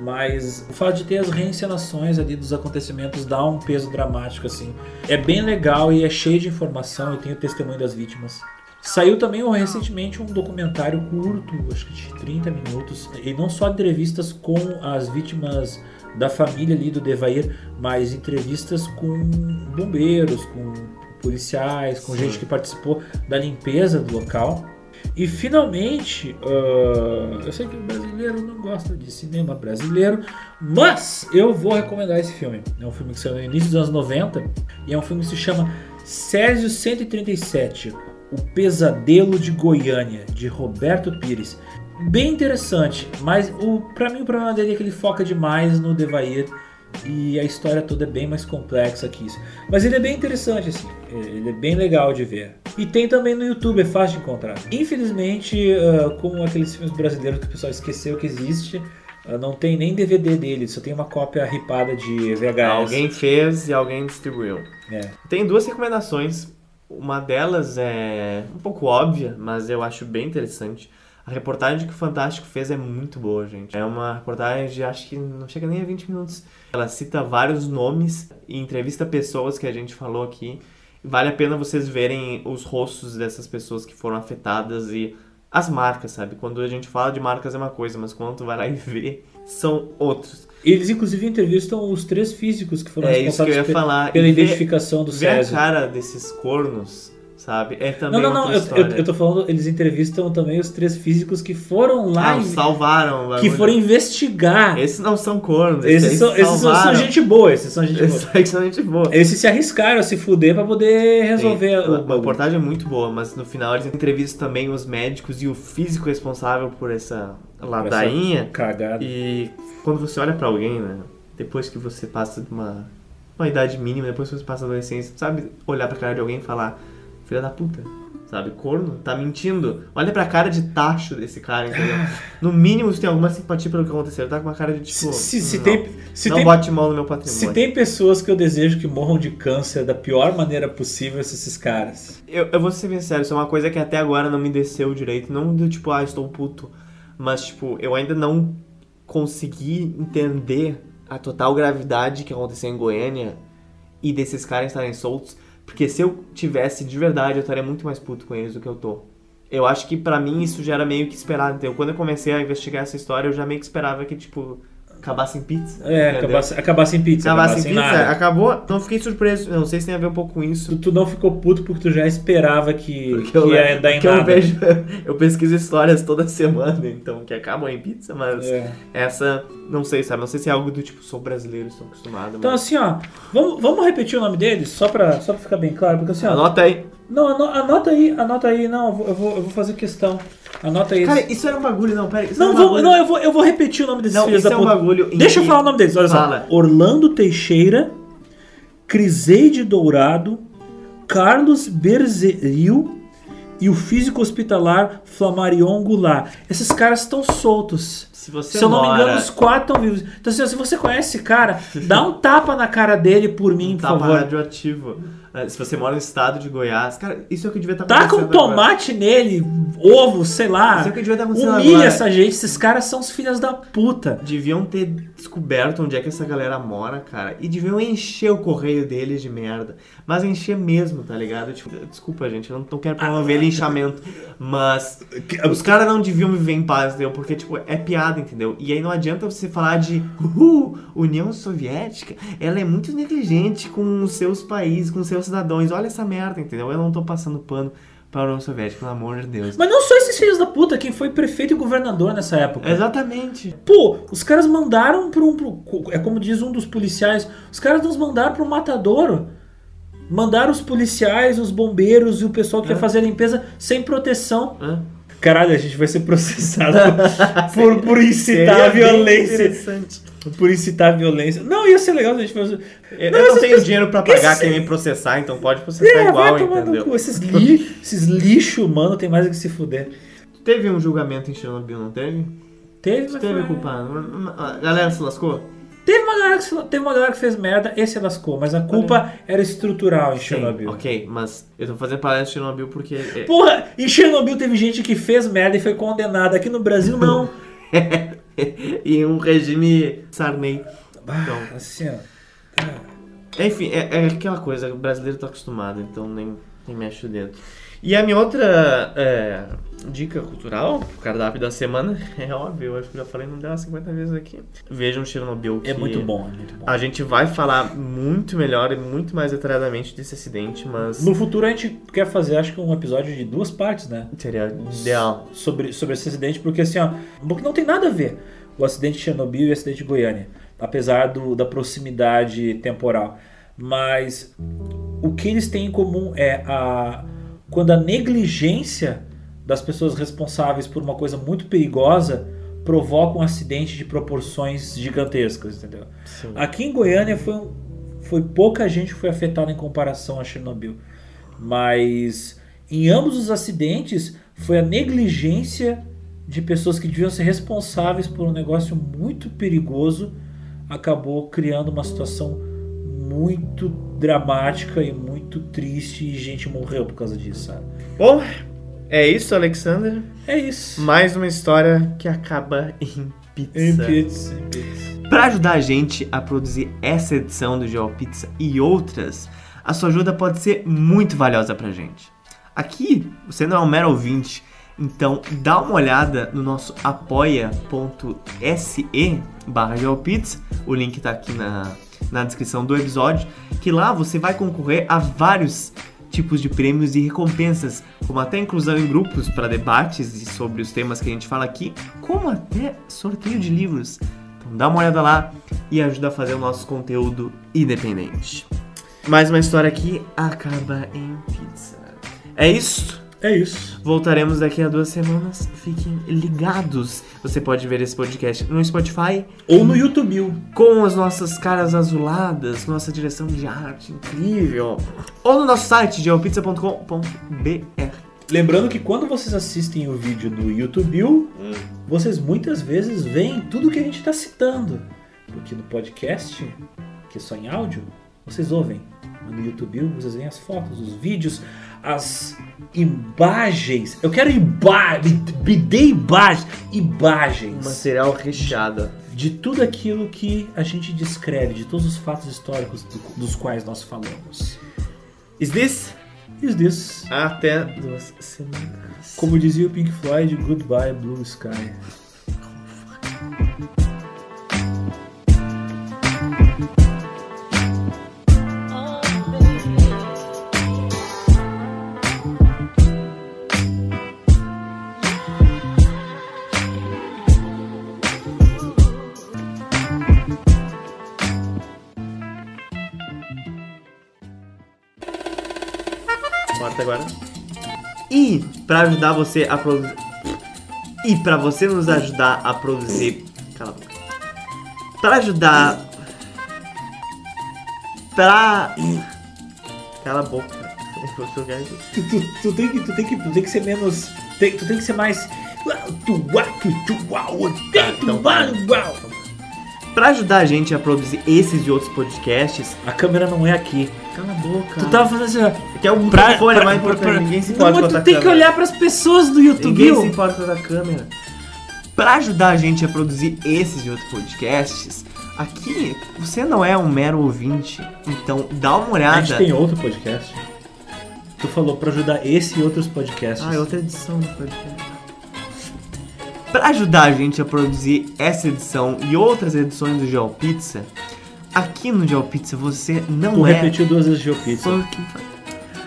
Mas o fato de ter as reencenações ali dos acontecimentos dá um peso dramático, assim. É bem legal e é cheio de informação, e tem o testemunho das vítimas. Saiu também recentemente um documentário curto, acho que de 30 minutos, e não só entrevistas com as vítimas da família ali do Devair, mas entrevistas com bombeiros, com policiais, com Sim. gente que participou da limpeza do local. E finalmente, uh, eu sei que o brasileiro não gosta de cinema brasileiro, mas eu vou recomendar esse filme. É um filme que saiu no início dos anos 90 e é um filme que se chama Césio 137, O Pesadelo de Goiânia, de Roberto Pires. Bem interessante, mas o para mim o problema dele é que ele foca demais no Devair e a história toda é bem mais complexa que isso. Mas ele é bem interessante, assim. Ele é bem legal de ver. E tem também no YouTube, é fácil de encontrar. Infelizmente, uh, como aqueles filmes brasileiros que o pessoal esqueceu que existe, uh, não tem nem DVD dele, só tem uma cópia ripada de VHS. Alguém fez e alguém distribuiu. É. Tem duas recomendações. Uma delas é um pouco óbvia, mas eu acho bem interessante. A reportagem que o Fantástico fez é muito boa, gente. É uma reportagem de acho que não chega nem a 20 minutos. Ela cita vários nomes e entrevista pessoas que a gente falou aqui. Vale a pena vocês verem os rostos dessas pessoas que foram afetadas e as marcas, sabe? Quando a gente fala de marcas é uma coisa, mas quando tu vai lá e vê, são outros. Eles inclusive entrevistam os três físicos que foram É isso que eu responsáveis ia falar. pela E identificação do ver a Césio. cara desses cornos, sabe? É Não, também não, não, outra eu, eu, eu tô falando, eles entrevistam também os três físicos que foram lá Ah, e- salvaram. que foram investigar. Esses não são cornos. Esses, aí são, esses são, gente boa, esses são gente Esses boa. são gente boa. Esses se arriscaram a se fuder pra poder resolver Sim, o a reportagem é muito boa, mas no final eles entrevistam também os médicos e o físico responsável por essa ladainha. cagada. E quando você olha pra alguém, né? Depois que você passa de uma, uma idade mínima, depois que você passa da adolescência, sabe olhar pra cara de alguém e falar, filha da puta. Sabe, corno, tá mentindo. Olha pra cara de tacho desse cara, entendeu? No mínimo, você tem alguma simpatia pelo que aconteceu. Ele tá com uma cara de tipo. Se, se não, tem, se não tem, bote mão no meu patrimônio. Se tem pessoas que eu desejo que morram de câncer da pior maneira possível, são esses caras. Eu, eu vou ser bem sincero, isso é uma coisa que até agora não me desceu direito. Não do tipo, ah, estou puto. Mas, tipo, eu ainda não consegui entender a total gravidade que aconteceu em Goiânia e desses caras estarem soltos. Porque se eu tivesse de verdade, eu estaria muito mais puto com eles do que eu tô. Eu acho que pra mim isso já era meio que esperado. Então, quando eu comecei a investigar essa história, eu já meio que esperava que, tipo, acabar sem pizza. É, sem- acabar sem pizza. Acabar acabar sem sem pizza, nada. acabou. Então fiquei surpreso. Não sei se tem a ver um pouco com isso. Tu, tu não ficou puto porque tu já esperava que, que eu, ia dar em porque eu nada. vejo, [LAUGHS] eu pesquiso histórias toda semana, então, que acabam em pizza, mas É. essa, não sei, sabe? Não sei se é algo do tipo, sou brasileiro, estou acostumado. Então mas... assim, ó, vamos, vamos repetir o nome deles, só pra, só pra ficar bem claro, porque assim, ó. Anota aí. Não, ano- anota aí, anota aí, não, eu vou, eu vou, fazer questão. Anota aí. Cara, isso era um bagulho, não, pera isso Não, era um vou, bagulho- não eu, vou, eu vou repetir o nome desses Não, filhos isso da é um puta. bagulho Deixa eu falar o nome deles, olha Fala. só. Orlando Teixeira, Criseide Dourado, Carlos Berzeril e o físico hospitalar Flamarion Goulart. Esses caras estão soltos. Se você Se eu não me engano, os quatro estão vivos. Então, assim, se você conhece esse cara, [LAUGHS] dá um tapa na cara dele por mim, por Tapa favor. radioativo. É, Se você mora no estado de Goiás, cara, isso é o que devia estar Taca um acontecendo agora. tomate nele, ovo, sei lá. Isso é o que devia estar acontecendo Humilha agora. essa gente, esses caras são os filhos da puta. Deviam ter descoberto onde é que essa galera mora, cara. E deviam encher o correio deles de merda. Mas encher mesmo, tá ligado? Tipo, desculpa, gente, eu não, não quero promover linchamento. Mas os caras não deviam viver em paz, entendeu? Porque, tipo, é piada, entendeu? E aí não adianta você falar de uhul, União Soviética, ela é muito negligente com os seus países, com os seus cidadãos. Olha essa merda, entendeu? Eu não tô passando pano pra União Soviética, pelo amor de Deus. Mas não só esses filhos da puta, quem foi prefeito e governador nessa época. Exatamente. Pô, os caras mandaram pro, um, pro. É como diz um dos policiais, os caras nos mandaram pro matadouro. Mandaram os policiais, os bombeiros e o pessoal que ia fazer a limpeza sem proteção. Caralho, a gente vai ser processado [LAUGHS] por, por incitar a violência. interessante. Por incitar a violência. Não, ia ser legal se a gente fosse. Eu Não, não, essas tenho dinheiro pra pagar Esses- quem me processar, então pode processar É, igual, vai tomar no entendeu? cu. Esses, li, esses lixo, mano, tem mais do que se fuder. Teve um julgamento em Chernobyl, não teve? Teve, mas Teve foi- culpado. A galera se lascou? Teve uma, galera que, se- teve uma galera que fez merda, esse lascou, mas a culpa era estrutural em Chernobyl. Ok, mas eu tô fazendo palestra de Chernobyl porque. é- Porra, em Chernobyl teve gente que fez merda e foi condenada. Aqui no Brasil, não. [LAUGHS] e um regime Sarney. Então, assim, ó. Enfim, é, é aquela coisa, o brasileiro tá acostumado, então nem, nem mexe o dedo. E a minha outra é, dica cultural, o cardápio da semana, [LAUGHS] é óbvio, eu acho que eu já falei não dela 50 vezes aqui. Vejam Chernobyl. É que muito bom, é muito bom. A gente vai falar muito melhor e muito mais detalhadamente desse acidente, mas. No futuro a gente quer fazer, acho que um episódio de duas partes, né? Seria ideal. Sobre, sobre esse acidente, porque assim, ó, porque não tem nada a ver o acidente de Chernobyl e o acidente de Goiânia, apesar do, da proximidade temporal. Mas o que eles têm em comum é a quando a negligência das pessoas responsáveis por uma coisa muito perigosa provoca um acidente de proporções gigantescas, entendeu? Sim. Aqui em Goiânia foi, um- foi pouca gente que foi afetada em comparação a Chernobyl. Mas em ambos os acidentes foi a negligência de pessoas que deviam ser responsáveis por um negócio muito perigoso acabou criando uma situação muito dramática e muito triste e gente morreu por causa disso, sabe? Bom, é isso, Alexander. É isso. Mais uma história que acaba em pizza. Em pizza, em pizza. Para ajudar a gente a produzir essa edição do GeoPizza e outras, a sua ajuda pode ser muito valiosa pra gente. Aqui, você não é um mero ouvinte, então dá uma olhada no nosso apoia.se barra GeoPizza, o link tá aqui na, na descrição do episódio, que lá você vai concorrer a vários tipos de prêmios e recompensas, como até inclusão em grupos para debates sobre os temas que a gente fala aqui, como até sorteio de livros. Então dá uma olhada lá e ajuda a fazer o nosso conteúdo independente. Mais uma história que acaba em pizza. É isso? É isso. Voltaremos daqui a duas semanas. Fiquem ligados. Você pode ver esse podcast no Spotify ou no YouTube com as nossas caras azuladas, nossa direção de arte incrível, ou no nosso site geopizza.com.br. Lembrando que quando vocês assistem o vídeo no YouTube, vocês muitas vezes veem tudo que a gente está citando. Porque no podcast, que é só em áudio, vocês ouvem. No YouTube vocês veem as fotos, os vídeos, as imagens. Eu quero imagens, me dê imagens, imagens. Material recheado. De tudo aquilo que a gente descreve, de todos os fatos históricos do- dos quais nós falamos. Is this? Is this? Até duas semanas. Como dizia o Pink Floyd, Goodbye Blue Sky. E pra ajudar você a produzir. E pra você nos ajudar a produzir. Cala a boca. Pra ajudar. Pra. Cala a boca. Tu, tu, tu tem que, tu, tem que, tu tem que ser menos. tem- tu tem que ser mais. então Pra ajudar a gente a produzir esses e outros podcasts. A câmera não é aqui. Cala a boca. Tu tava fazendo assim, ó. Que é o Pra- microfone pra- mais pra- importante. pra- Ninguém se Não, importa mas com tu tem que olhar pras pessoas do YouTube. Ninguém se importa com a câmera. Pra ajudar a gente a produzir esses e outros podcasts, aqui você não é um mero ouvinte. Então dá uma olhada. A gente tem outro podcast. Tu falou pra ajudar esse e outros podcasts. Ah, é outra edição do podcast. Pra ajudar a gente a produzir essa edição e outras edições do GeoPizza, aqui no GeoPizza você não Tu é. repetiu duas vezes GeoPizza. fucking-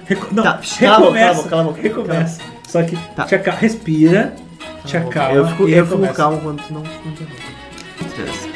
Reco- Não, Tá, recomeça. cala a boca, cala a boca. recomeça. Só que Tá. te aca- respira, te acalma Eu fico, eu fico calmo quando tu não. Outras